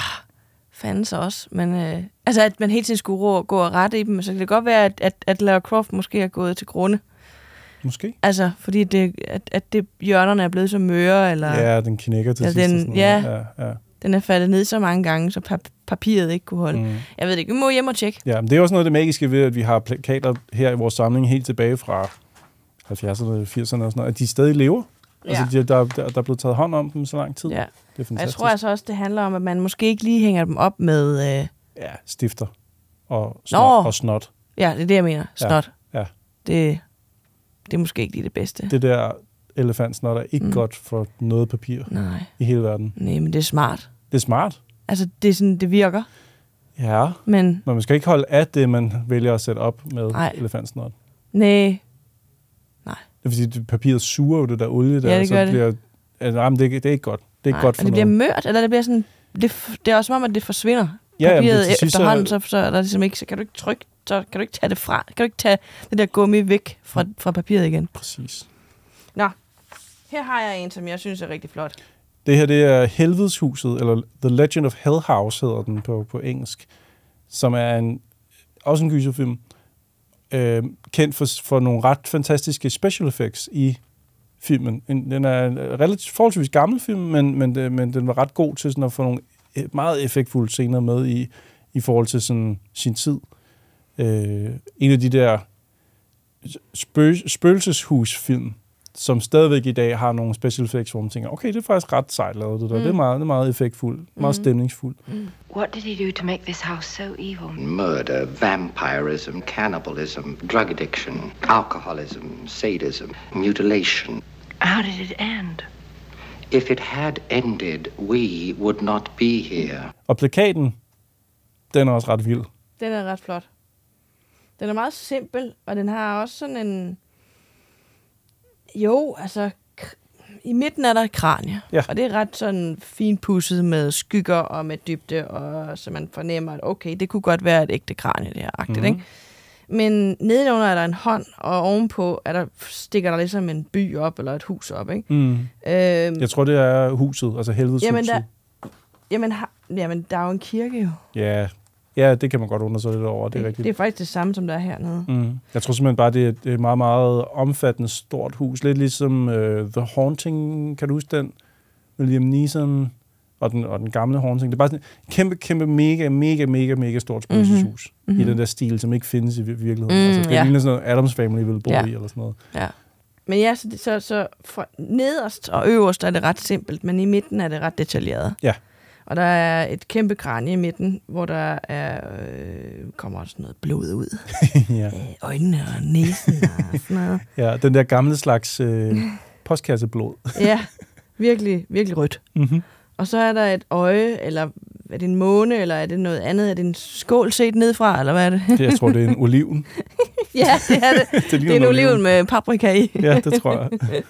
fanden så også. Men, øh, altså, at man hele tiden skulle gå, gå og rette i dem, så kan det godt være, at, at, at Lara Croft måske er gået til grunde. Måske. Altså, fordi det, at, at det, hjørnerne er blevet så møre, eller Ja, den knækker til Ja, sidst. den- sådan ja. ja, ja. den er faldet ned så mange gange, så pap- papiret ikke kunne holde. Mm. Jeg ved det ikke, vi må hjem og tjekke. Ja, men det er også noget af det magiske ved, at vi har plakater her i vores samling helt tilbage fra 70'erne, 80'erne og sådan noget, at de stadig lever. Altså, de, der, der, der er blevet taget hånd om dem så lang tid. Ja. Det er Og jeg fantastisk. tror altså også, det handler om, at man måske ikke lige hænger dem op med... Øh, Ja, stifter og snot. Nå. Og snot. ja, det er det, jeg mener. Snot. Ja, ja. Det, det er måske ikke lige det bedste. Det der elefantsnot er ikke mm. godt for noget papir Nej. i hele verden. Nej, men det er smart. Det er smart. Altså, det, er sådan, det virker. Ja, Men men man skal ikke holde af det, man vælger at sætte op med Nej. elefantsnot. nej, Det er fordi, det, papiret suger jo det der olie der. Ja, det og så det. bliver, altså, jamen, det, er ikke- det er ikke godt. Det er ikke nej. godt for det bliver noget. mørt, eller det bliver sådan... Det, det er også som om, at det forsvinder. Ja, jamen, Papiret det sidst, så- efterhånden, så, så, er der ligesom ikke, så kan du ikke trykke, så kan du ikke tage det fra. Kan du ikke tage det der gummi væk fra, fra papiret igen. Præcis. Nå, her har jeg en, som jeg synes er rigtig flot. Det her, det er Helvedeshuset, eller The Legend of Hell House hedder den på, på engelsk, som er en, også en gyserfilm, øh, kendt for, for nogle ret fantastiske special effects i filmen. Den er en øh, relativt forholdsvis gammel film, men, men, øh, men den var ret god til sådan at få nogle øh, meget effektfulde scener med i, i forhold til sådan sin tid. Øh, en af de der spøg, spøgelseshusfilm, som stadigvæk i dag har nogle special effects, hvor man tænker, okay, det er faktisk ret sejt lavet, det der. Mm. Det, er meget, det er meget effektfuldt, meget Mhm. stemningsfuldt. What did he do to make this house so evil? Murder, vampirism, cannibalism, drug addiction, alcoholism, sadism, mutilation. How did it end? If it had ended, we would not be here. Og plakaten, den er også ret vild. Den er ret flot. Den er meget simpel, og den har også sådan en... Jo, altså... I midten er der et kranie, Ja. og det er ret sådan finpudset med skygger og med dybde, og så man fornemmer, at okay, det kunne godt være et ægte kranie, det her agtigt, Mhm. mm-hmm. ikke? Men nedenunder er der en hånd, og ovenpå er der, stikker der ligesom en by op, eller et hus op, ikke? Mm. Øhm, Jeg tror, det er huset, altså helvedeshuset. jamen, der, jamen, har, jamen, der er jo en kirke jo. Ja, ja, det kan man godt undre sig lidt over, det er Det, rigtigt. det er faktisk det samme, som der er hernede. Mm. Jeg tror simpelthen bare, det er, er et meget, meget omfattende stort hus. Lidt ligesom uh, The Haunting, kan du huske den? William Neeson og den, og den gamle Haunting. Det er bare sådan et kæmpe, kæmpe, mega, mega, mega, mega stort spøgelseshus. Mhm. Mm-hmm. I Mhm. den der stil, som ikke findes i vir- virkeligheden. Mm, altså, det ja. ligner sådan noget, Adams Family ville bo Ja. i, eller sådan noget. Ja. Men ja, så, så, så fra nederst og øverst er det ret simpelt, men i midten er det ret detaljeret. Ja. Og der er et kæmpe kranje i midten, hvor der er, øh, kommer også noget blod ud. ja. Øh, øjnene og næsen og sådan noget. ja, den der gamle slags øh, postkasseblod. Ja, virkelig, virkelig rødt. Mhm. Og så er der et øje, eller er det en måne, eller er det noget andet? Er det en skål set nedefra, eller hvad er det? Det, jeg tror, det er en oliven. ja, det er det. Det det, er en en oliven oliven. med paprika i. Ja, det tror jeg.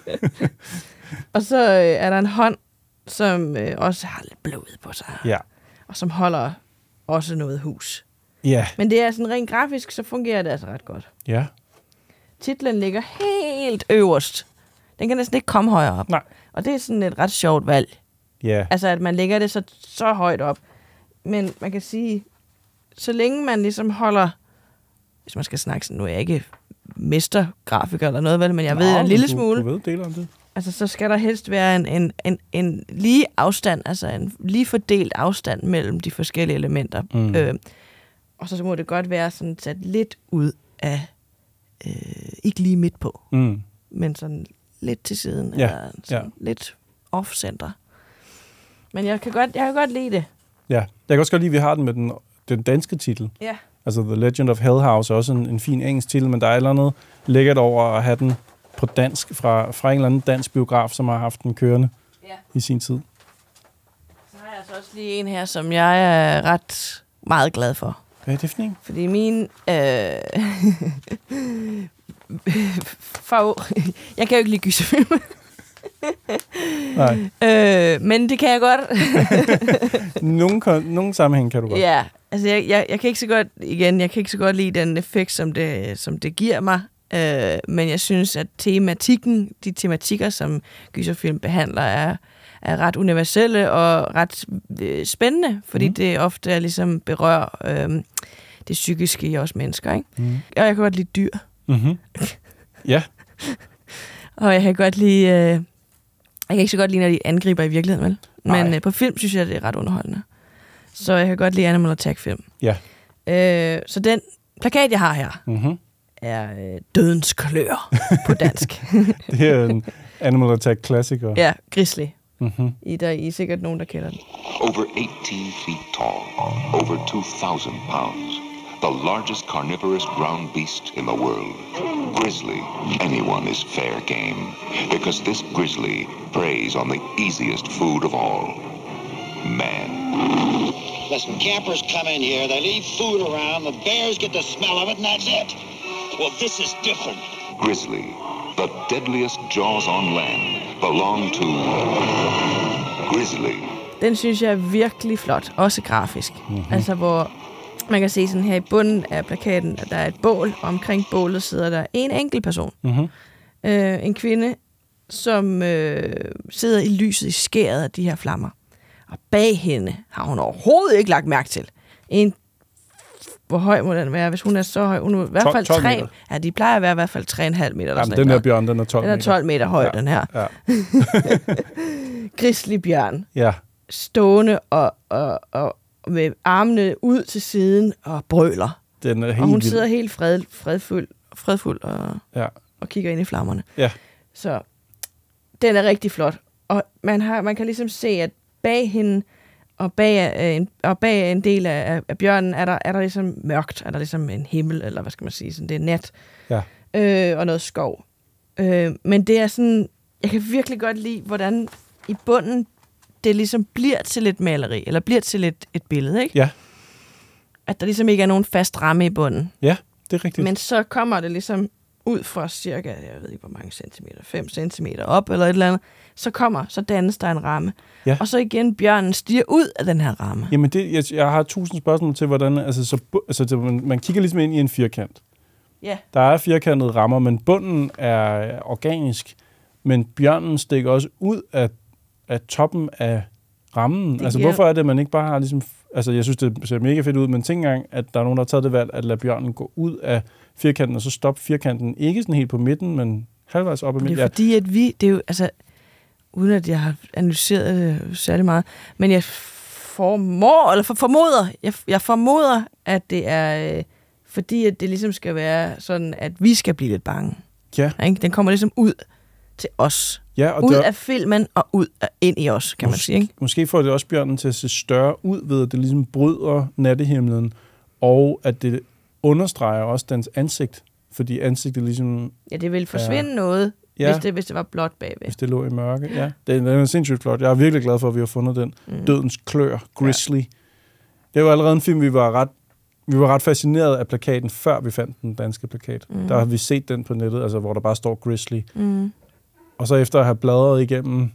og så øh, er der en hånd, som øh, også har lidt blod på sig. Ja. Og som holder også noget hus. Ja. Men det er sådan rent grafisk, så fungerer det altså ret godt. Ja. Titlen ligger helt øverst. Den kan næsten ikke komme højere op. Nej. Og det er sådan et ret sjovt valg. Ja. Altså, at man lægger det så, så højt op. Men man kan sige, så længe man ligesom holder... Hvis man skal snakke sådan, nu er jeg ikke mestergrafiker eller noget, vel, men jeg Nå, ved en lille du, smule. Du ved dele om det. Altså, så skal der helst være en, en, en, en lige afstand, altså en lige fordelt afstand mellem de forskellige elementer. Mm. Øh, og så må det godt være sådan sat lidt ud af, øh, ikke lige midt på, Mm. men sådan lidt til siden, Ja, eller sådan ja. lidt off-center. Men jeg kan, godt, jeg kan godt lide det. Ja. Jeg kan også godt lide, at vi har den med den, den danske titel. Ja. Altså The Legend of Hell House er også en, en fin engelsk titel, men der er et eller andet lækkert over at have den på dansk fra, fra en eller anden dansk biograf, som har haft den kørende Ja. i sin tid. Så har jeg altså også lige en her, som jeg er ret meget glad for. Hvad er det for en? Fordi min... Øh, for, jeg kan jo ikke lide gyserfilm. Nej. øh, men det kan jeg godt. Nogle, nogle sammenhæng kan du godt. ja, altså jeg, jeg, jeg kan ikke så godt, igen, jeg kan ikke så godt lide den effekt, som det, som det giver mig. Øh, men jeg synes, at tematikken, de tematikker, som gyserfilm behandler, er, er ret universelle og ret øh, spændende, fordi mm. det ofte er ligesom berører øh, det psykiske i os mennesker. Ikke? Mhm. Og jeg kan godt lide dyr. Mm-hmm. Ja. Og jeg kan godt lide... Øh, jeg kan ikke så godt lide, når de angriber i virkeligheden, vel? Men Nej. øh, på film synes jeg, det er ret underholdende. Så jeg kan godt lide Animal Attack-film. Ja. Øh, så den plakat, jeg har her, Mm-hmm. Er øh, Dødens klør på dansk. Det er en Animal Attack klassiker. Ja, Grizzly. Mm-hmm. I, der, I er sikkert nogen, der kender den. Over 18 feet tall, over 2,000 pounds. The largest carnivorous ground beast in the world. Grizzly. Anyone is fair game. Because this grizzly preys on the easiest food of all. Man. Listen, campers come in here, they leave food around, the bears get the smell of it, and that's it. Well, this is different. Grizzly. The deadliest jaws on land belong to Grizzly. Den synes jeg er virkelig flot, også grafisk. Mhm. Mm-hmm. Altså, hvor man kan se sådan her i bunden af plakaten, at der er et bål, og omkring bålet sidder der en enkelt person. Mm-hmm. Øh, en kvinde, som øh, sidder i lyset i skæret af de her flammer. Og bag hende har hun overhovedet ikke lagt mærke til. En, hvor høj må den være? Hvis hun er så høj, hun er i hvert 12 fald 12 3. meter. Ja, de plejer at være i hvert fald 3,5 meter. Eller Jamen, sådan den noget. her bjørn, den er 12 Den er meter. 12 meter høj, Ja, den her. Ja. Grizzly bjørn. ja. Stående og, og, og med armene ud til siden og brøler. Den er helt og hun sidder helt fred, fredfuld, fredfuld og, Ja. og kigger ind i flammerne. Ja. Så den er rigtig flot. Og man, har, man kan ligesom se, at bag hende og bag, øh, en, og bag en del af, af, bjørnen er der, er der ligesom mørkt. Er der ligesom en himmel, eller hvad skal man sige, sådan, det er nat. Ja. Øh, og noget skov. Øh, men det er sådan, jeg kan virkelig godt lide, hvordan i bunden det ligesom bliver til et maleri, eller bliver til et, et billede, ikke? Ja. At der ligesom ikke er nogen fast ramme i bunden. Ja, det er rigtigt. Men så kommer det ligesom ud fra cirka, jeg ved ikke hvor mange centimeter, 5 centimeter op eller et eller andet, så kommer, så dannes der en ramme. Ja. Og så igen, bjørnen stiger ud af den her ramme. Jamen, det, jeg, jeg har tusind spørgsmål til, hvordan... Altså, så, altså, det, man, man kigger ligesom ind i en firkant. Ja. Der er firkantede rammer, men bunden er organisk. Men bjørnen stikker også ud af, af toppen af rammen. Det altså, giver- hvorfor er det, at man ikke bare har ligesom... Altså, jeg synes, det ser mega fedt ud, men tænk engang, at der er nogen, der har taget det valg at lade bjørnen gå ud af firkanten, og så stoppe firkanten ikke sådan helt på midten, men halvvejs op ad Det midten. er fordi, at vi, det er jo, altså, uden at jeg har analyseret det særlig meget, men jeg formår, eller for, formoder, jeg, jeg formoder, at det er, øh, fordi at det ligesom skal være sådan, at vi skal blive lidt bange. Ja. Ikke? Den kommer ligesom ud til os. Ja, og ud det er- af filmen og ud af, ind i os, kan man sige. Ikke? Måske får det også bjørnen til at se større ud ved, at det ligesom bryder nattehimlen, og at det understreger også dens ansigt, fordi ansigtet ligesom... Ja, det vil forsvinde er- noget, Ja. hvis, det, hvis det var blåt bagved. Hvis det lå i mørke, ja. Den, den er sindssygt flot. Jeg er virkelig glad for, at vi har fundet den. Mm. Dødens klør, Grizzly. Ja. Det var allerede en film, vi var ret vi var ret fascineret af plakaten, før vi fandt den danske plakat. Mm. Der har vi set den på nettet, altså hvor der bare står Grizzly. Mm. Og så efter at have bladret igennem et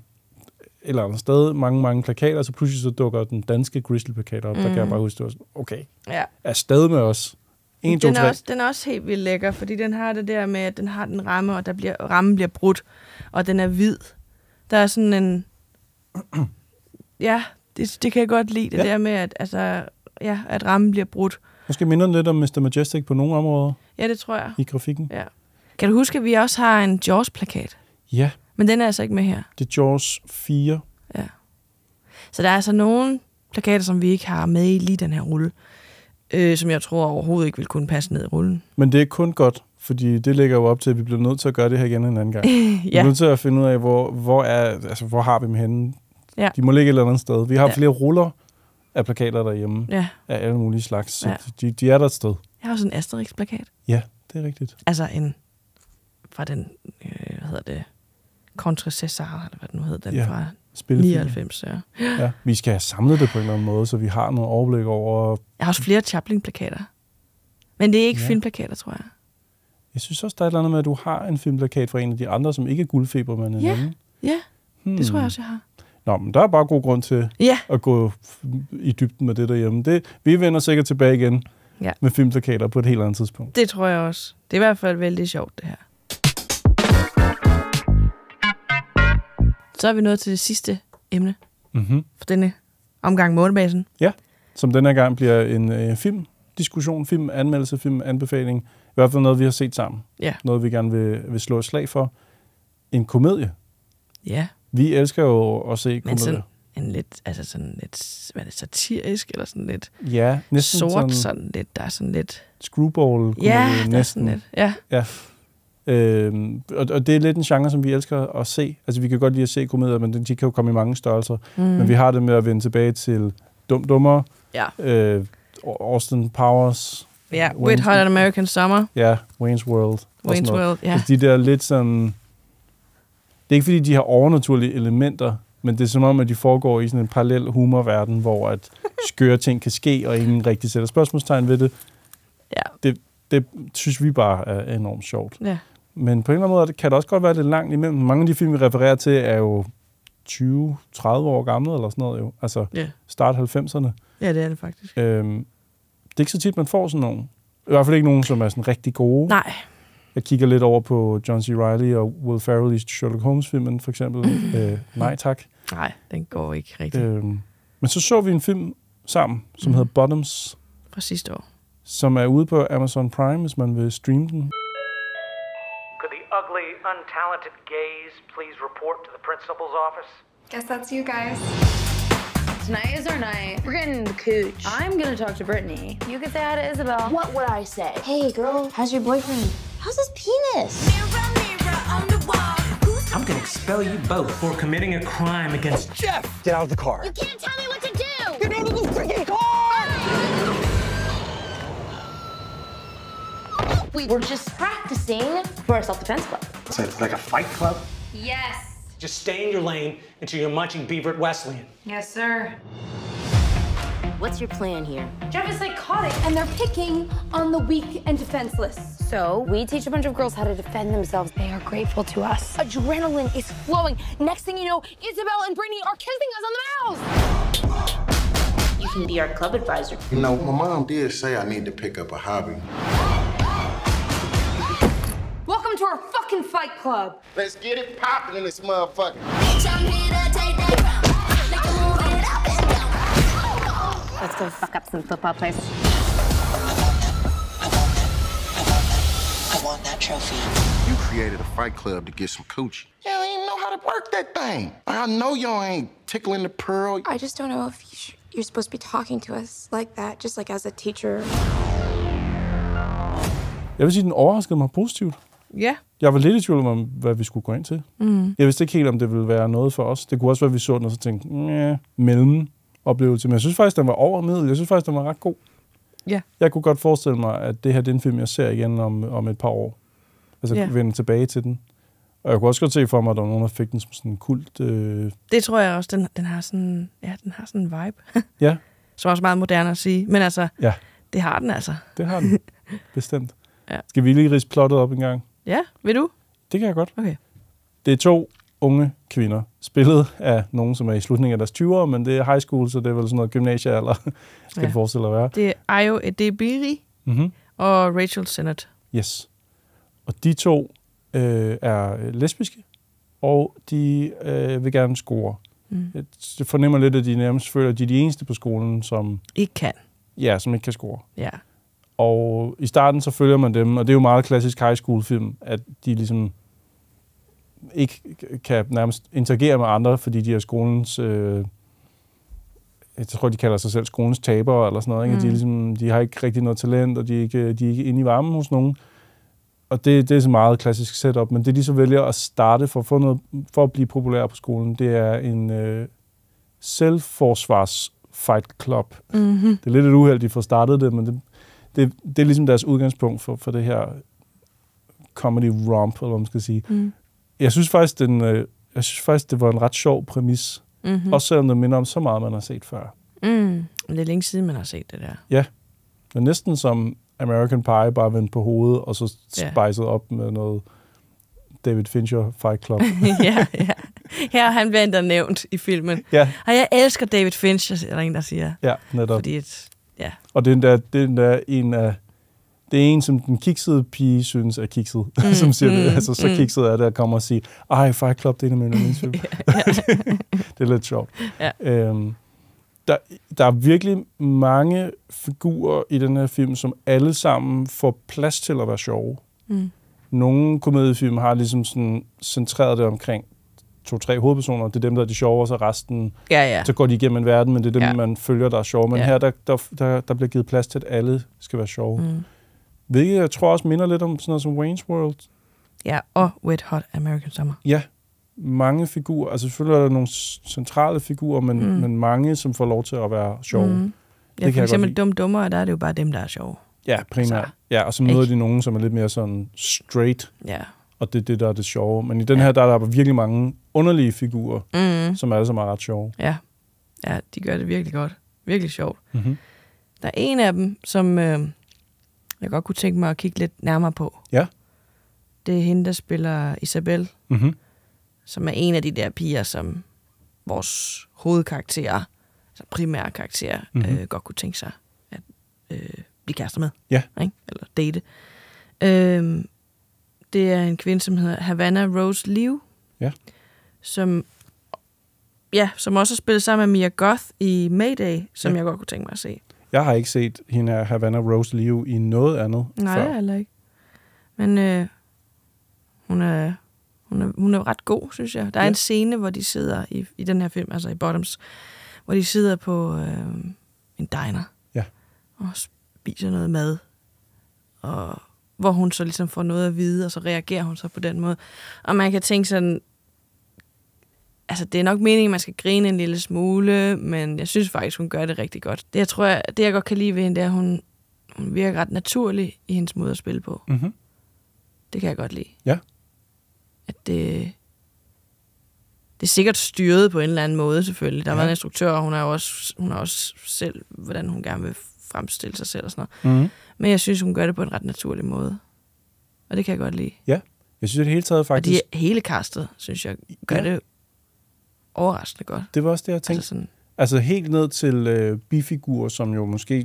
eller andet sted, mange, mange plakater, så pludselig så dukker den danske Grizzly-plakat op. Mm. Der kan jeg Mm. bare huske, det var sådan, okay, Ja. er stadig med os. 1, 2, den, 3. er også, den er også helt vildt lækker, fordi den har det der med, at den har den ramme, og der bliver, rammen bliver brudt, og den er hvid. Der er sådan en... Ja, det, det kan jeg godt lide, det ja. der med, at, altså, ja, at rammen bliver brudt. Måske minder den lidt om Mr. Majestic på nogle områder Ja, det tror jeg. i grafikken. Ja. Kan du huske, at vi også har en Jaws-plakat? Ja, Men den er altså ikke med her. det er Jaws 4. Ja. Så der er altså nogle plakater, som vi ikke har med i lige den her rulle, øh, som jeg tror overhovedet ikke vil kunne passe ned i rullen. Men det er kun godt, fordi det ligger jo op til, at vi bliver nødt til at gøre det her igen en anden gang. Vi Ja. er nødt til at finde ud af, hvor, hvor, er, altså, hvor har vi dem henne. Ja. De må ligge et eller andet sted. Vi har ja. flere ruller af plakater derhjemme. Ja. Af alle mulige slags. Så Ja. de, de er der et sted. Jeg har også en Asterix-plakat. Ja, det er rigtigt. Altså en fra den, øh, hvad hedder det, Contre César, eller hvad den nu hed, den Ja, fra spillefilm. 99. Ja. Ja, vi skal have samlet det på en eller anden måde, så vi har noget overblik over... Jeg har også flere Chaplin-plakater. Men det er ikke Ja. filmplakater, tror jeg. Jeg synes også, der er et eller andet med, at du har en filmplakat fra en af de andre, som ikke er guldfeber, men en Ja. anden. Ja, Hmm. det tror jeg også, jeg har. Nå, men der er bare god grund til Ja. at gå i dybden med det derhjemme. Det, vi vender sikkert tilbage igen Ja. med filmplakater på et helt andet tidspunkt. Det tror jeg også. Det er i hvert fald vældig sjovt, det her. Så er vi nået til det sidste emne Mm-hmm. for denne omgang månebasen. Ja, som denne gang bliver en øh, filmdiskussion, filmanmeldelse, filmanbefaling. I hvert fald noget, vi har set sammen. Ja. Noget, vi gerne vil, vil slå et slag for. En komedie. Ja, Vi elsker jo at se men komedier. sådan en lidt, altså sådan lidt, hvad er det, satirisk, eller sådan lidt Ja, næsten sort, sådan, sådan lidt, der er sådan lidt, screwball ja, der er næsten. sådan lidt, ja. Ja. Øhm, og, og det er lidt en genre, som vi elsker at se. Altså, vi kan godt lide at se komedier, men de kan jo komme i mange størrelser. Mm. Men vi har det med at vende tilbage til Dum Dummer, Ja. øh, Austin Powers. Ja, Wet Hot American Summer. Ja, Wayne's World. Wayne's. World, ja. Altså, de der lidt sådan... Det er ikke, fordi de har overnaturlige elementer, men det er som om, at de foregår i sådan en parallel humorverden, hvor at skøre ting kan ske, og ingen rigtig sætter spørgsmålstegn ved det. Ja. Det, det synes vi bare er enormt sjovt. Ja. Men på en eller anden måde kan det også godt være lidt langt imellem. Mange af de film, vi refererer til, er jo 20-30 år gamle, eller sådan noget jo. Altså Ja. start 90'erne. Ja, det er det faktisk. Øhm, det er ikke så tit, man får sådan nogen. I hvert fald ikke nogen, som er sådan rigtig gode. Nej. Jeg kigger lidt over på John C. Reilly og Will Ferrell i Sherlock Holmes-filmen, for eksempel. øh, nej tak. Nej, den går ikke rigtigt. Øhm, men så så vi en film sammen, som Mhm. hedder Bottoms, Fra sidste år. som er ude på Amazon Prime, hvis man vil streame den. Could the ugly, untalented gays please report to the principal's office? Guess that's you guys. Tonight is our night. We're getting the cooch. I'm gonna talk to Brittany. You can say hi to Isabel. What would I say? Hey, girl, how's your boyfriend? How's his penis? I'm gonna expel you both for committing a crime against Jeff. Get out of the car. You can't tell me what to do! Get out of the freaking We were just practicing for our self-defense club. So it's like a fight club? Yes. Just stay in your lane until you're munching beaver at Wesleyan. Yes, sir. What's your plan here? Jeff is psychotic, and they're picking on the weak and defenseless. So we teach a bunch of girls how to defend themselves. They are grateful to us. Adrenaline is flowing. Next thing you know, Isabel and Brittany are kissing us on the mouth. You can be our club advisor. You know, my mom did say I need to pick up a hobby. Welcome to our fucking fight club. Let's get it popping in this motherfucker. Let's go fuck up some football players. I want that trophy. You created a fight club to get some coochie. You don't even know how to work that thing. I know y'all ain't tickling the pearl. I just don't know if you sh- you're supposed to be talking to us like that, just like as a teacher. Jeg vil sige, den overraskede mig positivt. Ja. Jeg var lidt i tvivl om, hvad vi skulle gå ind til. Mm. Jeg vidste ikke helt, om det ville være noget for os. Det kunne også være, at vi så den og så tænkte, ja, mellem oplevelse. Men jeg synes faktisk, den var over middel. Jeg synes faktisk, den var ret god. Ja. Jeg kunne godt forestille mig, at det her det er en film, jeg ser igen om, om et par år. Altså Ja. vende tilbage til den. Og jeg kunne også godt se for mig, at der var nogen, der fik den som sådan en kult. Øh, Det tror jeg også, den, den har sådan, ja, den har sådan en vibe. ja, Som er også meget moderne at sige. Men altså, ja, det har den altså. det har den. Bestemt. Ja. Skal vi lige rise plottet op en gang? Ja, vil du? Det kan jeg godt. Okay. Det er to unge kvinder, spillet af nogen, som er i slutningen af deres 20'ere, men det er high school, så det er vel sådan noget gymnasiealder, skal ja. Det forestille at være. Det er Ayo Edebiri Mm-hmm. og Rachel Sennett. Yes. Og de to øh, er lesbiske, og de øh, vil gerne score. Mm. Jeg fornemmer lidt, at de nærmest føler, at de er de eneste på skolen, som, Ikke kan. ja, som ikke kan score. Ja. Og i starten så følger man dem, og det er jo meget klassisk high school film, at de ligesom ikke kan nærmest interagere med andre, fordi de er skolens, øh, jeg tror, de kalder sig selv skolens tabere eller sådan noget. Ikke? Mm. De, ligesom, de har ikke rigtig noget talent, og de er ikke, de er ikke inde i varmen hos nogen. Og det, det er så meget klassisk setup, men det de så vælger at starte for at, få noget, for at blive populær på skolen, det er en øh, selvforsvars fight club. Mhm. Det er lidt et uheld, de får startet det, men det, det, det er ligesom deres udgangspunkt for, for det her comedy romp, eller hvad man skal sige. Mm. Jeg synes faktisk, den, øh, jeg synes faktisk, det var en ret sjov præmis. Mhm. Også selvom det minder om så meget, man har set før. Mm. Det er længe siden, man har set det der. Ja, det er næsten som American Pie, bare vendt på hovedet, og så Ja. spejset op med noget David Fincher Fight Club. ja, ja. Her er han bliver endda nævnt i filmen. Ja. Og jeg elsker David Fincher, er der en, der siger. ja, netop. Fordi et, ja. Og det er, endda, det er endda en af det er en, som den kiksede pige synes er kikset, mm, som siger det. mm, Altså, så mm. kikset er det at komme og sige, ej, Fight Club, det er en af mine det er lidt sjovt. Ja. Øhm, der, der er virkelig mange figurer i den her film, som alle sammen får plads til at være sjove. Mm. Nogle komediefilm har ligesom sådan centreret det omkring to-tre hovedpersoner. Det er dem, der er de sjove, og så resten, Ja, ja. så går de igennem en verden, men det er dem, Ja. man følger, der er sjove. Men Ja. her, der, der, der, der bliver givet plads til, at alle skal være sjove. Mm. Hvilket jeg tror også minder lidt om sådan noget som Wayne's World. Ja, og Wet Hot American Summer. Ja, mange figurer. Altså selvfølgelig er der nogle centrale figurer, men, Mm. men mange, som får lov til at være sjove. Mm. Det Ja, kan for godt eksempel. Dum Dummer, der er det jo bare dem, der er sjove. Ja, primært. Altså, ja, og så møder ikke? de nogen, som er lidt mere sådan straight. Ja. Og det er det, der er det sjove. Men i den her, der er der virkelig mange underlige figurer, Mm. som alle sammen er ret sjove. Ja. ja, de gør det virkelig godt. Virkelig sjovt. Mhm. Der er en af dem, som øh, jeg godt kunne tænke mig at kigge lidt nærmere på. Ja. Det er hende, der spiller Isabel, Mhm. som er en af de der piger, som vores hovedkarakterer, altså primære karakterer, Mhm. mm-hmm. øh, godt kunne tænke sig at øh, blive kærester med. Ja. Ikke? Eller date. Øh, det er en kvinde, som hedder Havana Rose Liu, Ja. som ja, som også har spillet sammen med Mia Goth i Mayday, som Ja. jeg godt kunne tænke mig at se. Jeg har ikke set hende her, Havana Rose Liu i noget andet Nej, før. er heller ikke. Men øh, hun, er, hun, er, hun er ret god, synes jeg. Der er Ja. en scene, hvor de sidder i, i den her film, altså i Bottoms, hvor de sidder på øh, en diner Ja. og spiser noget mad, og hvor hun så ligesom får noget at vide, og så reagerer hun så på den måde. Og man kan tænke sådan, altså det er nok meningen, at man skal grine en lille smule, men jeg synes faktisk, hun gør det rigtig godt. Det jeg tror, jeg, det jeg godt kan lide ved hende, det er, at hun, hun virker ret naturlig i hendes måde at spille på. Mhm. Det kan jeg godt lide. Ja. At det, det er sikkert styret på en eller anden måde, selvfølgelig. Der Ja. været en instruktør, og hun har også, hun har også selv, hvordan hun gerne vil fremstille sig selv og sådan noget. Mhm. Men jeg synes, hun gør det på en ret naturlig måde. Og det kan jeg godt lide. Ja, jeg synes det hele taget Og faktisk... de hele castet, synes jeg, gør Ja. det overraskende godt. Det var også det, jeg tænkte. Altså sådan, Altså helt ned til øh, bifigurer, som jo måske,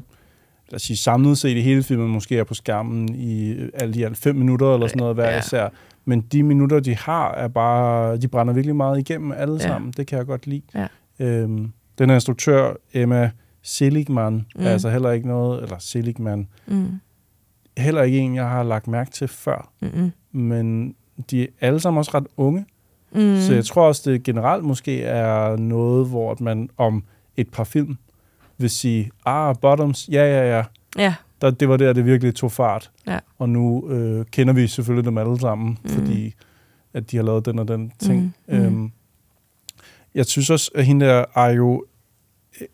lad os sige, samlet set i hele filmen, måske er på skærmen i øh, i alt fem minutter eller sådan noget hver Ja. især. Men de minutter, de har, er bare, de brænder virkelig meget igennem alle Ja. sammen. Det kan jeg godt lide. Ja. Øhm, den her instruktør, Emma Seligman, mm. Mm. er altså heller ikke noget, eller Seligman, mm, heller ikke en, jeg har lagt mærke til før. mm, Men de er alle sammen også ret unge. mm. Så jeg tror også, det generelt måske er noget, hvor man om et par film vil sige, ah, Bottoms, ja, ja, ja. Ja, Der, det var der, det virkelig tog fart. Ja. Og nu øh, kender vi selvfølgelig dem alle sammen, mm. fordi at de har lavet den og den ting. Mhm, mhm. Øhm, jeg synes også, at hende der er jo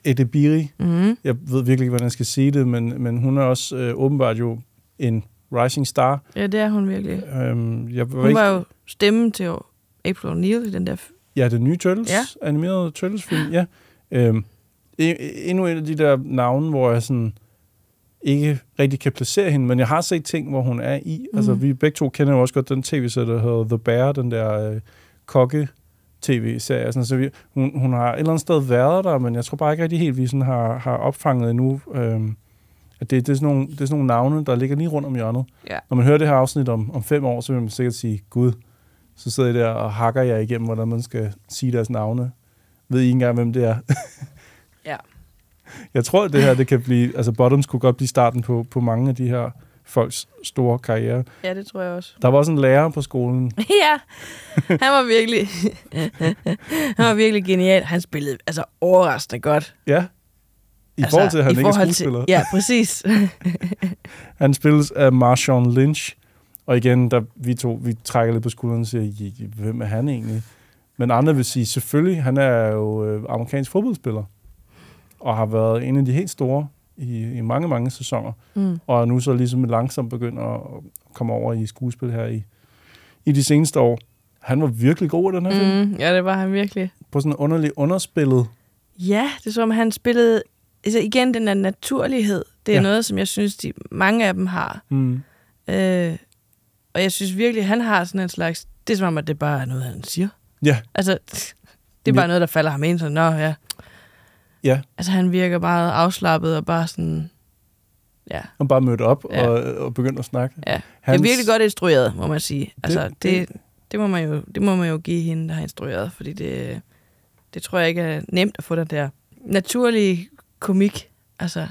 Edebiri. mm, Jeg ved virkelig ikke, hvordan jeg skal sige det, men, men hun er også øh, åbenbart jo en rising star. ja, det er hun virkelig. Øhm, jeg var Hun ikke, var jo stemmen til April O'Neil i den der... Ja, den nye Turtles, Ja. ja. animerede Turtles-film, ja. Øhm, e- endnu en af de der navne, hvor jeg sådan ikke rigtig kan placere hende, men jeg har set ting, hvor hun er i. Mm. Altså, Mhm. vi begge to kender jo også godt den tv-serie, der hedder The Bear, den der øh, kokke tv-serie. Sådan, så vi, hun, hun har et eller andet sted været der, men jeg tror bare ikke rigtig helt, vi sådan har, har opfanget endnu, øhm, at det, det, er sådan nogle, det er sådan nogle navne, der ligger lige rundt om hjørnet. Ja. Når man hører det her afsnit om, om fem år, så vil man sikkert sige, Gud, så sidder I der og hakker jer igennem, hvordan man skal sige deres navne. Ved I ikke engang, hvem det er? Ja. Jeg tror, at det her det kan blive... Altså, Bottoms kunne godt blive starten på, på mange af de her folks store karriere. Ja, det tror jeg også. Der var også en lærer på skolen. ja, han var virkelig... han var virkelig genial. Han spillede altså overraskende godt. Ja. I Altså, forhold til, at han ikke er skuespiller. Ja, præcis. Han spilles af Marshawn Lynch. Og igen, der vi to vi trækker lidt på skulderen og siger, "Ja, ja, hvem er han egentlig? Men andre vil sige, selvfølgelig, han er jo øh, amerikansk fodboldspiller. Og har været en af de helt store i, i mange, mange sæsoner. Mm. Og nu så ligesom langsomt begyndt at komme over i skuespil her i, i de seneste år. Han var virkelig god i den her mm. film. ja, det var han virkelig. På sådan en underlig underspillet. Ja, det er som, han spillede... Altså igen, den der naturlighed, det er Ja. ja. noget, som jeg synes, de, mange af dem har. Mm. Øh, og jeg synes virkelig, han har sådan en slags... Det er som om, at det bare er noget, han siger. Ja, Altså, det er bare noget, der falder ham ind. Så, Nå, ja. Ja. Altså, han virker meget afslappet og bare sådan... Ja, Han bare mødte op Ja. og, og begyndte at snakke. ja. Det Hans- er virkelig godt instrueret, må man sige. Altså, Det- det, det, det, må man jo, det må man jo give hende, der har instrueret, fordi det, det tror jeg ikke er nemt at få den der naturlige komik, altså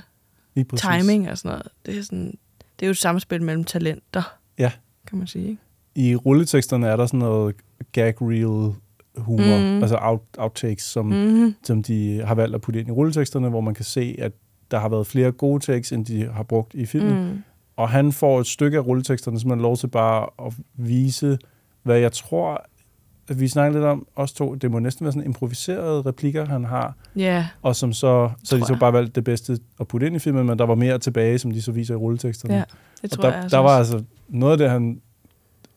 timing og sådan noget. Det er, sådan, det er jo et samspil mellem talenter, Ja. kan man sige. Ikke? I rulleteksterne er der sådan noget gag reel humor, mm. altså out, outtakes, som, Mhm. som de har valgt at putte ind i rulleteksterne, hvor man kan se, at der har været flere gode takes, end de har brugt i filmen. Mm. og han får et stykke af rulleteksterne, som han lov til bare at vise, hvad jeg tror, at vi snakker lidt om, os to, det må næsten være sådan improviserede replikker, han har, Ja, og som så, så de så jeg. bare valgt det bedste at putte ind i filmen, men der var mere tilbage, som de så viser i rulleteksterne. Ja, det og tror der, jeg altså der var altså noget af det, han,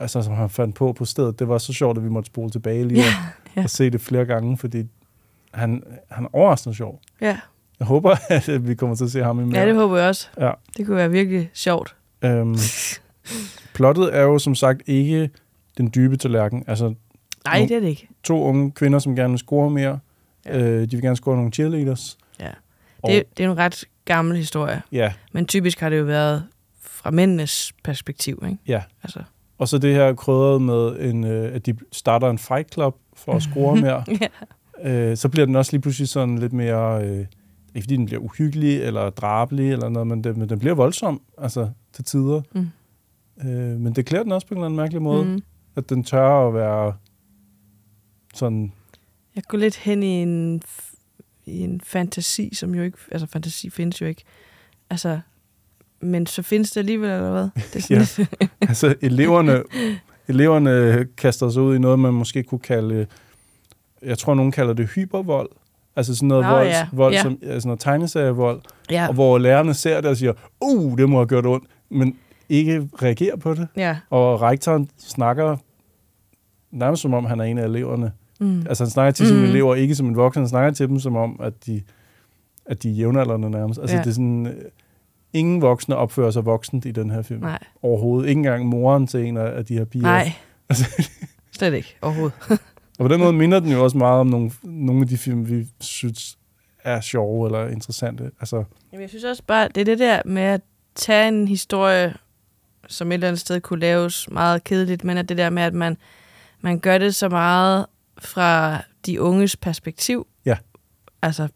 altså, som han fandt på på stedet, det var så sjovt, at vi måtte spole tilbage lige Ja, og, ja. og se det flere gange, fordi han, han er overraskende sjov. ja. Jeg håber, at vi kommer til at se ham i mere. ja, det håber jeg også. Ja. Det kunne være virkelig sjovt. Øhm, plottet er jo som sagt ikke den dybe tallerken. Altså, Nej, det er det ikke. To unge kvinder, som gerne vil score mere. Ja. Øh, de vil gerne score nogle cheerleaders. Ja. Og- Det, det er en ret gammel historie. Ja. Men typisk har det jo været fra mændenes perspektiv, ikke? Ja. Altså. Og så det her krydret med, en, øh, at de starter en fight club for at score mere. ja. øh, så bliver den også lige pludselig sådan lidt mere... Øh, ikke fordi den bliver uhyggelig eller drabelig eller noget, men den, men den bliver voldsom, altså til tider. Mm. Øh, men det klæder den også på en eller anden mærkelig måde, Mhm. at den tør at være sådan... Jeg går lidt hen i en, i en fantasi, som jo ikke... Altså, fantasi findes jo ikke. Altså, men så findes det alligevel, eller hvad? Det er sådan Ja. lidt- altså eleverne, eleverne kaster sig ud i noget, man måske kunne kalde, jeg tror nogen kalder det hypervold. Altså sådan noget Nå, vold, ja. vold Ja. som, altså noget tegneserievold, Ja. og hvor lærerne ser det og siger, uh, det må have gjort ondt, men ikke reagerer på det. Ja. Og rektoren snakker nærmest som om, han er en af eleverne. Mm. Altså han snakker til sine Mm. elever, ikke som en voksen, han snakker til dem som om, at de, at de er jævnaldrende nærmest. Altså Ja. det er sådan, ingen voksne opfører sig voksent i den her film. Nej. Overhovedet. Ikke engang moren til en af de her piger. Nej. Altså, Slet ikke, overhovedet. og på den måde minder den jo også meget om nogle, nogle af de film, vi synes er sjove eller interessante. Altså, Jamen, jeg synes også bare, det er det der med at tage en historie, som et eller andet sted kunne laves meget kedeligt, men at det der med, at man, man gør det så meget fra de unges perspektiv. Ja. Altså,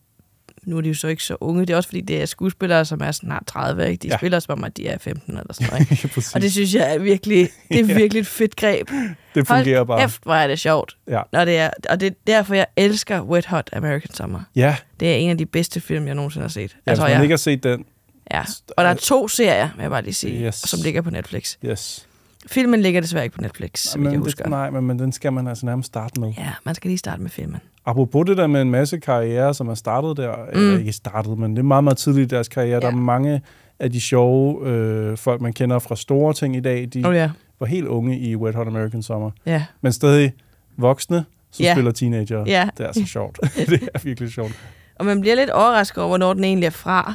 nu er de jo så ikke så unge. Det er også fordi, det er skuespillere, som er snart 30, ikke? De Ja. spiller som om, at de er 15 eller sådan noget, ikke? Og det synes jeg er virkelig, det er virkelig et fedt greb. Det fungerer Hold bare. Kæft, hvor er det sjovt. Ja. Når det er, og det er derfor, jeg elsker Wet Hot American Summer. Ja. Det er en af de bedste film, jeg nogensinde har set. ja, hvis man jeg, ikke har set den, Ja, og der er to serier, vil jeg bare lige sige, Yes. som ligger på Netflix. yes. Filmen ligger desværre ikke på Netflix, som men jeg det, husker. nej, men, men den skal man altså nærmest starte med. Ja, man skal lige starte med filmen. Apropos det der med en masse karriere, som er startet der, mm. eller ikke startet, men det er meget, meget tidligt i deres karriere. Ja. Der er mange af de sjove øh, folk, man kender fra store ting i dag, de Oh, ja. var helt unge i Wet Hot American Summer. Ja. Men stadig voksne, som Ja. spiller teenager. Ja. Det er så sjovt. det er virkelig sjovt. Og man bliver lidt overrasket over, hvornår den egentlig er fra.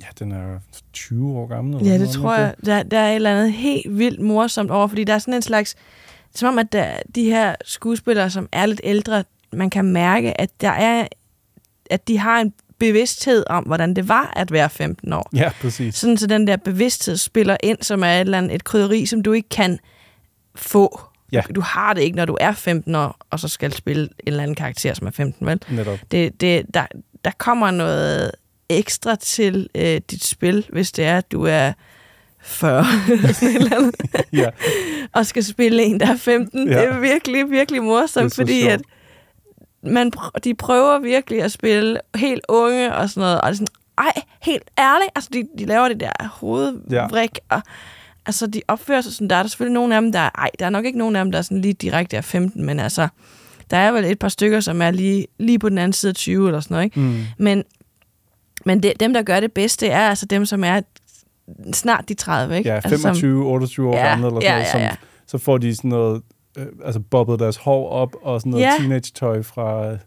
Ja, den er 20 år gammel. Eller Ja, det tror jeg. Der, der er et eller andet helt vildt morsomt over, fordi der er sådan en slags... Som om, at der, de her skuespillere, som er lidt ældre, man kan mærke, at der er at de har en bevidsthed om, hvordan det var at være 15 år. Ja, præcis. Sådan så den der bevidsthed spiller ind, som er et, eller andet, et krydderi, som du ikke kan få. Ja. Du har det ikke, når du er 15 år, og så skal spille en eller anden karakter, som er 15, vel? Netop. Det, det, der, der kommer noget ekstra til øh, dit spil, hvis det er, at du er 40 eller ja. og skal spille en, der er 15. Ja. Det er virkelig, virkelig morsomt, fordi sjovt. at man, pr- de prøver virkelig at spille helt unge og sådan noget, og det er sådan, ej, helt ærligt, altså de, de laver det der hovedvrik, ja. og altså de opfører sig sådan, der er der selvfølgelig nogle af dem, der er, ej, der er nok ikke nogen af dem, der er sådan lige direkte er 15, men altså, der er vel et par stykker, som er lige, lige på den anden side af 20 eller sådan noget, ikke? Mm. Men, men det, dem, der gør det bedste, er altså dem, som er snart de 30, ikke? Ja, altså, 25, 28 år Ja, gamle eller sådan ja, noget, ja, som, ja. så får de sådan noget, øh, altså bobbet deres hår op og sådan noget Ja. teenage-tøj fra... Øh,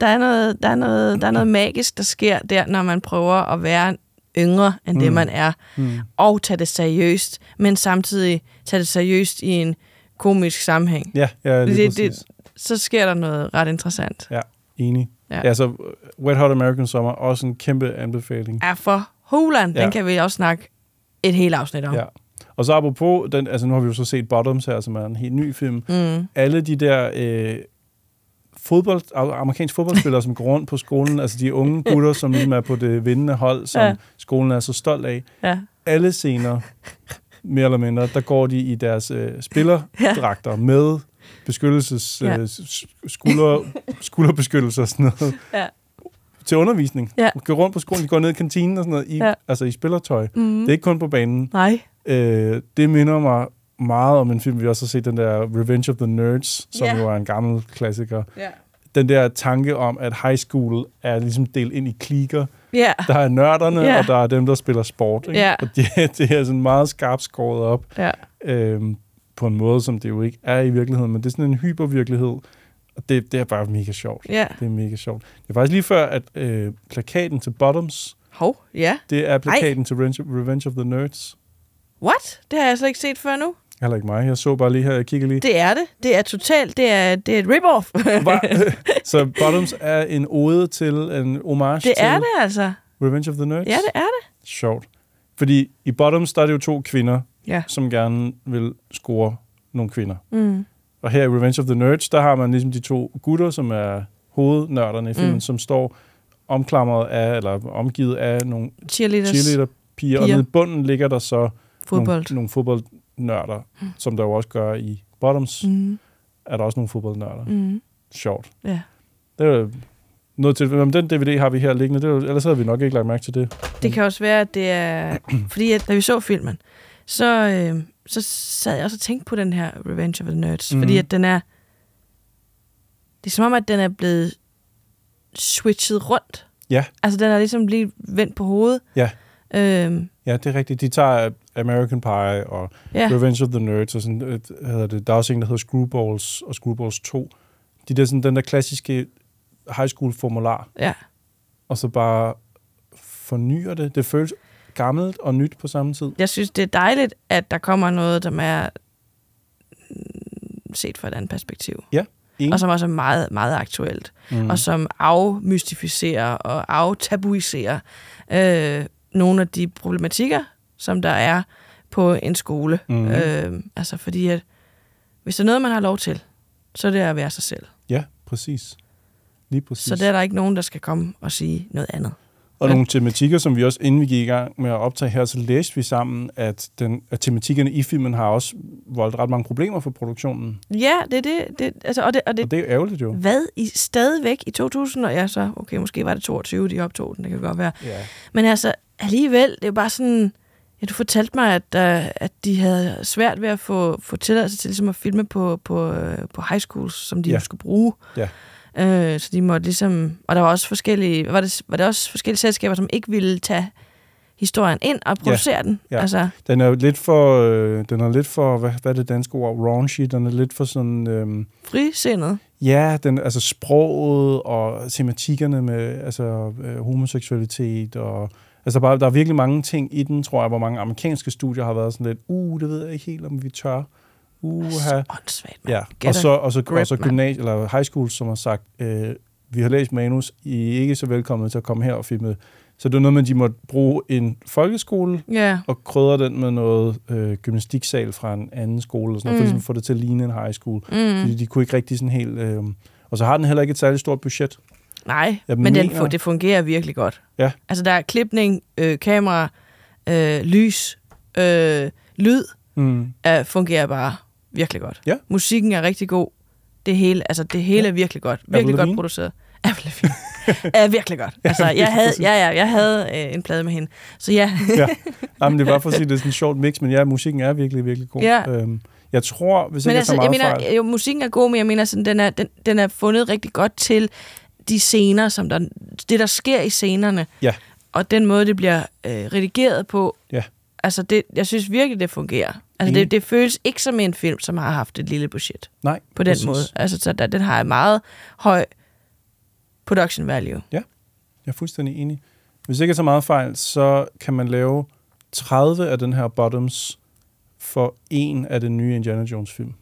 Der er, noget, der, er noget, der er noget magisk, der sker der, når man prøver at være yngre end mm. det, man er. Mm. Og tage det seriøst, men samtidig tage det seriøst i en komisk sammenhæng. ja, ja, lige det, præcis. det, så sker der noget ret interessant. Ja, enig. Ja. Ja. så Wet Hot American Summer, også en kæmpe anbefaling. Er for Hulan, ja. Den kan vi også snakke et helt afsnit om. Ja. Og så apropos, den, altså nu har vi jo så set Bottoms her, som er en helt ny film. Mm. Alle de der øh, fodbold, amerikanske fodboldspillere, som går rundt på skolen, altså de unge gutter, som ligesom er på det vindende hold, som ja. skolen er så stolt af. Ja. Alle scener, mere eller mindre, der går de i deres øh, spillerdragter ja. med beskyttelses, Ja. øh, skulder, skulderbeskyttelse og sådan noget. Ja. til undervisning. Ja. Går rundt på skolen, de går ned i kantinen og sådan noget, i, Ja. altså i spillertøj. Mhm. Det er ikke kun på banen. Nej. Øh, det minder mig meget om en film, vi også har set, den der Revenge of the Nerds, som Ja. jo er en gammel klassiker. Ja. Den der tanke om, at high school er ligesom delt ind i klikker. Ja. Der er nørderne, Ja. og der er dem, der spiller sport. Ikke? Ja. Og det, det er sådan meget skarpt skåret op. Ja. Øhm, på en måde, som det jo ikke er i virkeligheden, men det er sådan en hypervirkelighed. Og det, det er bare mega sjovt. Ja. Det er mega sjovt. Det er faktisk lige før, at øh, plakaten til Bottoms, Hov, ja. det er plakaten til Revenge, of the Nerds. What? Det har jeg slet ikke set før nu. Heller ikke mig. Jeg så bare lige her, jeg kigger lige. Det er det. Det er totalt. Det er, det er et rip-off. Så Bottoms er en ode til, en homage det til er det altså. Revenge of the Nerds. Ja, det er det. Sjovt. Fordi i Bottoms, der er det jo to kvinder, Ja. som gerne vil score nogle kvinder. Mm. Og her i Revenge of the Nerds, der har man ligesom de to gutter, som er hovednørderne i filmen, Mm. som står omklamret af, eller omgivet af nogle Cheerleaders. cheerleader-piger. Og Piger. nede i bunden ligger der så Fodbold. nogle, nogle fodboldnørder, mm. som der jo også gør i Bottoms. Mm. Er der også nogle fodboldnørder. Mm. Sjovt. Ja. Det er jo noget til, men den DVD har vi her liggende, det er, jo- ellers havde vi nok ikke lagt mærke til det. Det kan også være, at det er... fordi at, da vi så filmen, så, øh, så sad jeg også og tænkte på den her Revenge of the Nerds. Mm. Fordi Mhm. at den er... Det er som om, at den er blevet switchet rundt. Ja, Altså, den er ligesom lige vendt på hovedet. ja. Øhm, Ja, det er rigtigt. De tager American Pie og Ja. Revenge of the Nerds og sådan, øh, hedder det. Der er også en, der hedder Screwballs og Screwballs 2. De der, sådan, den der klassiske high school formular. Ja. Og så bare fornyer det. Det føles gammelt og nyt på samme tid. jeg synes, det er dejligt, at der kommer noget, som er mm, set fra et andet perspektiv. Ja, enig. Og som også er meget, meget aktuelt. Mhm. Og som afmystificerer og aftabuiserer øh, nogle af de problematikker, som der er på en skole. Mhm. Øh, altså fordi, at hvis der er noget, man har lov til, så er det at være sig selv. Ja, præcis. Lige præcis. Så der er der ikke nogen, der skal komme og sige noget andet. Og nogle tematikker, som vi også, inden vi gik i gang med at optage her, så læste vi sammen, at, den, at tematikkerne i filmen har også voldt ret mange problemer for produktionen. Ja, det er det. det altså, og det, og det, Og det er jo ærgerligt jo. Hvad? I, stadigvæk i 2000? Og ja, så, okay, måske var det 22, de optog den, det kan godt være. Ja. Men altså, alligevel, det er jo bare sådan... Ja, du fortalte mig, at, uh, at de havde svært ved at få, få tilladelse til ligesom at filme på, på, uh, på high schools, som de Ja. ja. skulle bruge. Ja. Uh, så de måtte ligesom... Og der var også forskellige... Var det, var det også forskellige selskaber, som ikke ville tage historien ind og producere Ja. den? Ja. Altså, Den er jo lidt for, øh, den er lidt for, hvad, hvad er det danske ord, raunchy, den er lidt for sådan, øh, frisindet. ja, den, altså sproget og tematikkerne med altså, øh, homoseksualitet og altså bare, der er virkelig mange ting i den, tror jeg, hvor mange amerikanske studier har været sådan lidt, uh, det ved jeg ikke helt, om vi tør. Uh, så åndssvagt, Ja, Get og så, og så, grip, og så gymnasie, eller high school, som har sagt, øh, vi har læst manus, I er ikke så velkomne til at komme her og filme. Så det er noget med, at de måtte bruge en folkeskole, Ja. og krydre den med noget øh, gymnastiksal fra en anden skole, og sådan noget, Mm. for ligesom at få det til at ligne en high school. Mm. Fordi de kunne ikke rigtig sådan helt... Øh, og så har den heller ikke et særligt stort budget. Nej, Jeg men den, mener- fu- det fungerer virkelig godt. Ja. Altså, der er klipning, øh, kamera, øh, lys, øh, lyd, Mm. øh, fungerer bare virkelig godt. Ja. Musikken er rigtig god. Det hele, altså, det hele Ja. er virkelig godt. Virkelig godt produceret. Avril Lavigne. er virkelig godt. Altså, jeg havde, ja, ja, jeg havde øh, en plade med hende. Så ja. ja. Nej, men det er bare for at sige, det er sådan en sjovt mix, men ja, musikken er virkelig, virkelig god. Ja. Øhm, jeg tror, hvis men ikke altså, jeg jeg tager meget mener, fejl... jo, musikken er god, men jeg mener, sådan, den, er, den, den er fundet rigtig godt til de scener, som der, det der sker i scenerne. Ja. Og den måde, det bliver øh, redigeret på. Ja. Altså, det, jeg synes virkelig, det fungerer. Altså, det, det føles ikke som en film, som har haft et lille budget. Nej, På den præcis. måde. Altså, så der, den har en meget høj production value. Ja, jeg er fuldstændig enig. Hvis ikke jeg tager meget fejl, så kan man lave 30 af den her Bottoms for en af den nye Indiana Jones film.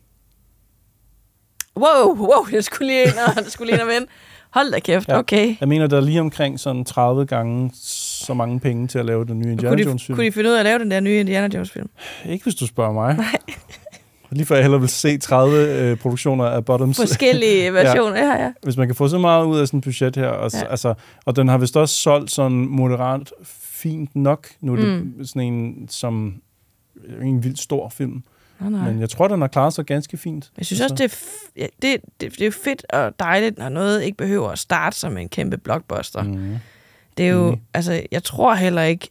Wow, wow, jeg skulle lige ind og, jeg skulle lige ind og vende. Hold da kæft, Ja. okay. Jeg mener, der er lige omkring sådan 30 gange så mange penge til at lave den nye Indiana Kunne de, Jones film. kunne de finde ud af at lave den der nye Indiana Jones film? Ikke hvis du spørger mig. Nej. Lige før jeg hellere vil se 30 øh, produktioner af Bottoms. Forskellige versioner, ja, ja. Hvis man kan få så meget ud af sådan et budget her. Og, ja. Ja. altså, og den har vist også solgt sådan moderat fint nok. Nu er det Mm. sådan en, som en vildt stor film. Nej, nej. Men jeg tror, den har klaret sig ganske fint. Jeg synes også, det er, ja, det, det, det er fedt og dejligt, når noget ikke behøver at starte som en kæmpe blockbuster. Mm. Det er jo, Enig. altså, jeg tror heller ikke,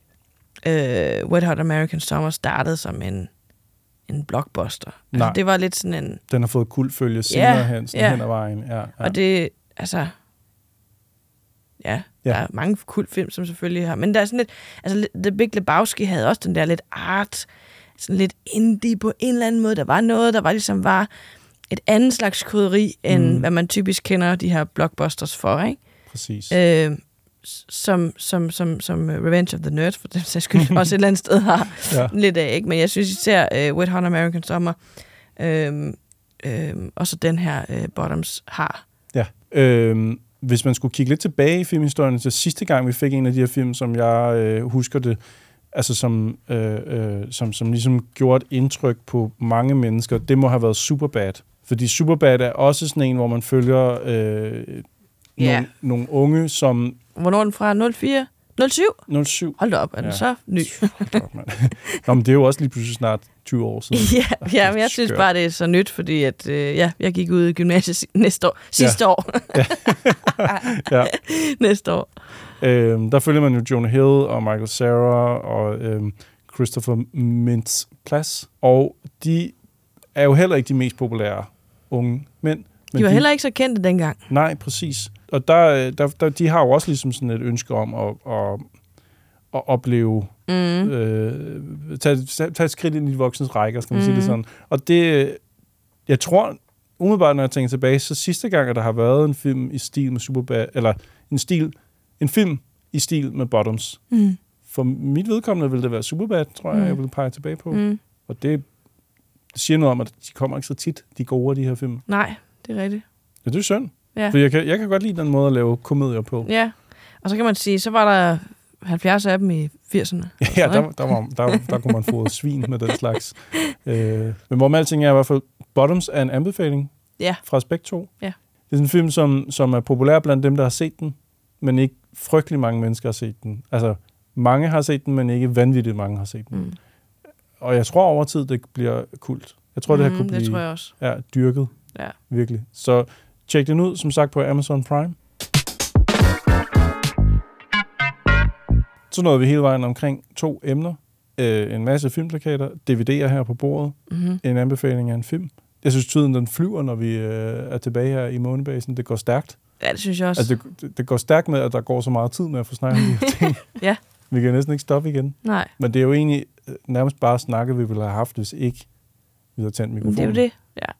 øh, Wet Hot American Summer startede som en, en blockbuster. Altså, Nej. det var lidt sådan en... Den har fået kuldfølge senere Ja, hen, sådan ja. hen ad vejen. Ja, ja. Og det, altså... Ja, ja, der er mange kult film, som selvfølgelig har... Men der er sådan lidt... Altså, The Big Lebowski havde også den der lidt art, sådan lidt indie på en eller anden måde. Der var noget, der var ligesom var et andet slags krydderi, end Mm. mm. hvad man typisk kender de her blockbusters for, ikke? Præcis. Øh, som, som, som, som Revenge of the Nerds, for den sags skyld, også et eller andet sted har Ja. lidt af, ikke? Men jeg synes især uh, Wet Hot American Summer, øh, øh, og så den her uh, Bottoms har. Ja. Øhm, hvis man skulle kigge lidt tilbage i filmhistorien til sidste gang, vi fik en af de her film, som jeg øh, husker det, altså som, øh, øh, som, som ligesom gjorde et indtryk på mange mennesker, det må have været Superbad. Fordi Superbad er også sådan en, hvor man følger øh, Ja. nogle, nogle unge, som... Hvornår er den fra? 04? 07? 07. Hold da op, er den Ja. så ny? Nå, men det er jo også lige pludselig snart 20 år siden. ja, ja, men jeg synes bare, det er så nyt, fordi at, øh, ja, jeg gik ud i gymnasiet si- næste år. Sidste Ja. år. Ja. næste år. Øhm, der følger man jo Jonah Hill og Michael Cera og øhm, Christopher Mintz Plass. Og de er jo heller ikke de mest populære unge mænd. De var heller ikke så kendte dengang. Nej, præcis. Og der, øh, der, der, de har jo også ligesom sådan et ønske om at, at, at opleve, Mm. øh, tage, tage et skridt ind i de voksnes rækker, skal man mm. sige det Mhm. sådan. Og det, jeg tror, umiddelbart når jeg tænker tilbage, så sidste gang, at der har været en film i stil med Superbad, eller en stil, en film i stil med Bottoms. Mm. For mit vedkommende vil det være Superbad, tror jeg, Mm. jeg vil pege tilbage på. Mm. Og det, det siger noget om, at de kommer ikke så tit, de gode af de her film. Nej, det er rigtigt. Ja, det er synd. Ja. For jeg kan, jeg kan godt lide den måde at lave komedier på. Ja, og så kan man sige, så var der 70 af dem i 80'erne. Ja, der, der, var, der, der kunne man få svin med den slags. Øh, men hvor alting er i hvert fald, Bottoms er en anbefaling Ja. fra to. Ja. Det er sådan en film, som, som er populær blandt dem, der har set den, men ikke frygtelig mange mennesker har set den. Altså, mange har set den, men ikke vanvittigt mange har set den. Mm. Og jeg tror over tid, det bliver kult. Jeg tror, det her kunne det blive tror jeg også. Ja, dyrket. Ja. Virkelig. Så tjek den ud, som sagt, på Amazon Prime. Så nåede vi hele vejen omkring to emner. Øh, en masse filmplakater, DVD'er her på bordet, Mhm. en anbefaling af en film. Jeg synes, tiden den flyver, når vi øh, er tilbage her i månebasen. Det går stærkt. Ja, det synes jeg også. Altså, det, det- går stærkt med, at der går så meget tid med at få snakket om de her ting. Ja. Vi kan næsten ikke stoppe igen. Nej. Men det er jo egentlig øh, nærmest bare snakke, vi ville have haft, hvis ikke vi havde tændt mikrofonen. det er jo det. Ja.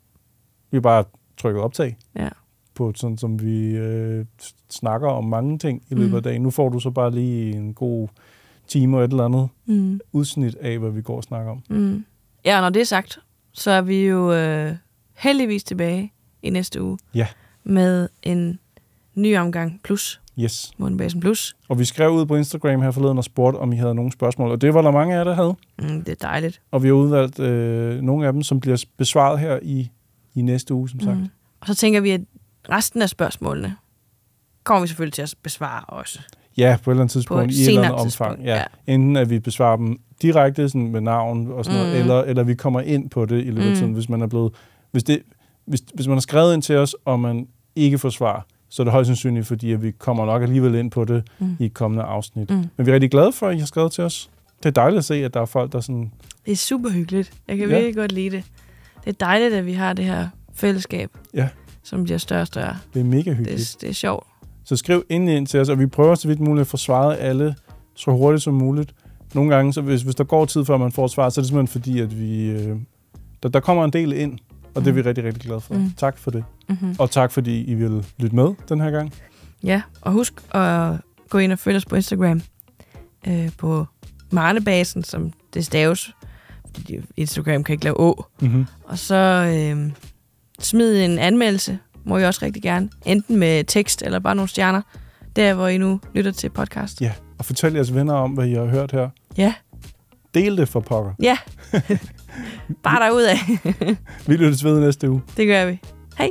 Vi har bare trykket optag Ja. på sådan, som vi øh, snakker om mange ting i løbet Mhm. af dagen. Nu får du så bare lige en god time og et eller andet Mhm. udsnit af, hvad vi går og snakker om. Mm. Ja, når det er sagt, så er vi jo øh, heldigvis tilbage i næste uge Ja, med en ny omgang plus. yes. Månebasen plus. Og vi skrev ud på Instagram her forleden og spurgte, om I havde nogle spørgsmål. Og det var der mange af jer, der havde. Mm, det er dejligt. Og vi har udvalgt øh, nogle af dem, som bliver besvaret her i, i næste uge, som sagt. Mm. Og så tænker vi, at resten af spørgsmålene kommer vi selvfølgelig til at besvare også. Ja, på et eller andet tidspunkt, et i et eller andet omfang. Ja. ja. Enten at vi besvarer dem direkte sådan med navn og sådan noget, Mm. eller, eller vi kommer ind på det i løbet af Mm. tiden, hvis man er blevet... Hvis, det, hvis, hvis man har skrevet ind til os, og man ikke får svar, så er det højst sandsynligt, fordi at vi kommer nok alligevel ind på det Mm. i kommende afsnit. Mm. Men vi er rigtig glade for, at I har skrevet til os. Det er dejligt at se, at der er folk, der sådan... Det er super hyggeligt. Jeg kan Ja. virkelig godt lide det. Det er dejligt, at vi har det her fællesskab, Ja, som bliver større og større. det er mega Det hyggeligt. er, det er sjovt. Så skriv endelig ind til os, og vi prøver så vidt muligt at få svaret alle så hurtigt som muligt. Nogle gange, så hvis, hvis der går tid før man får et svar, så er det simpelthen fordi, at vi, øh, der, der kommer en del ind, og det er vi rigtig, rigtig glade for. Mm. Tak for det. Mhm. Og tak fordi I vil lytte med den her gang. Ja, og husk at gå ind og følge os på Instagram øh, på Marnebasen, som det staves. Instagram kan ikke lave å. Mhm. Og så øh, smid en anmeldelse, må I også rigtig gerne. Enten med tekst eller bare nogle stjerner. Der, hvor I nu lytter til podcast. Ja, og fortæl jeres venner om, hvad I har hørt her. Ja, Del det for pokker. ja. bare derudad. Vi lyttes ved næste uge. det gør vi. Hej.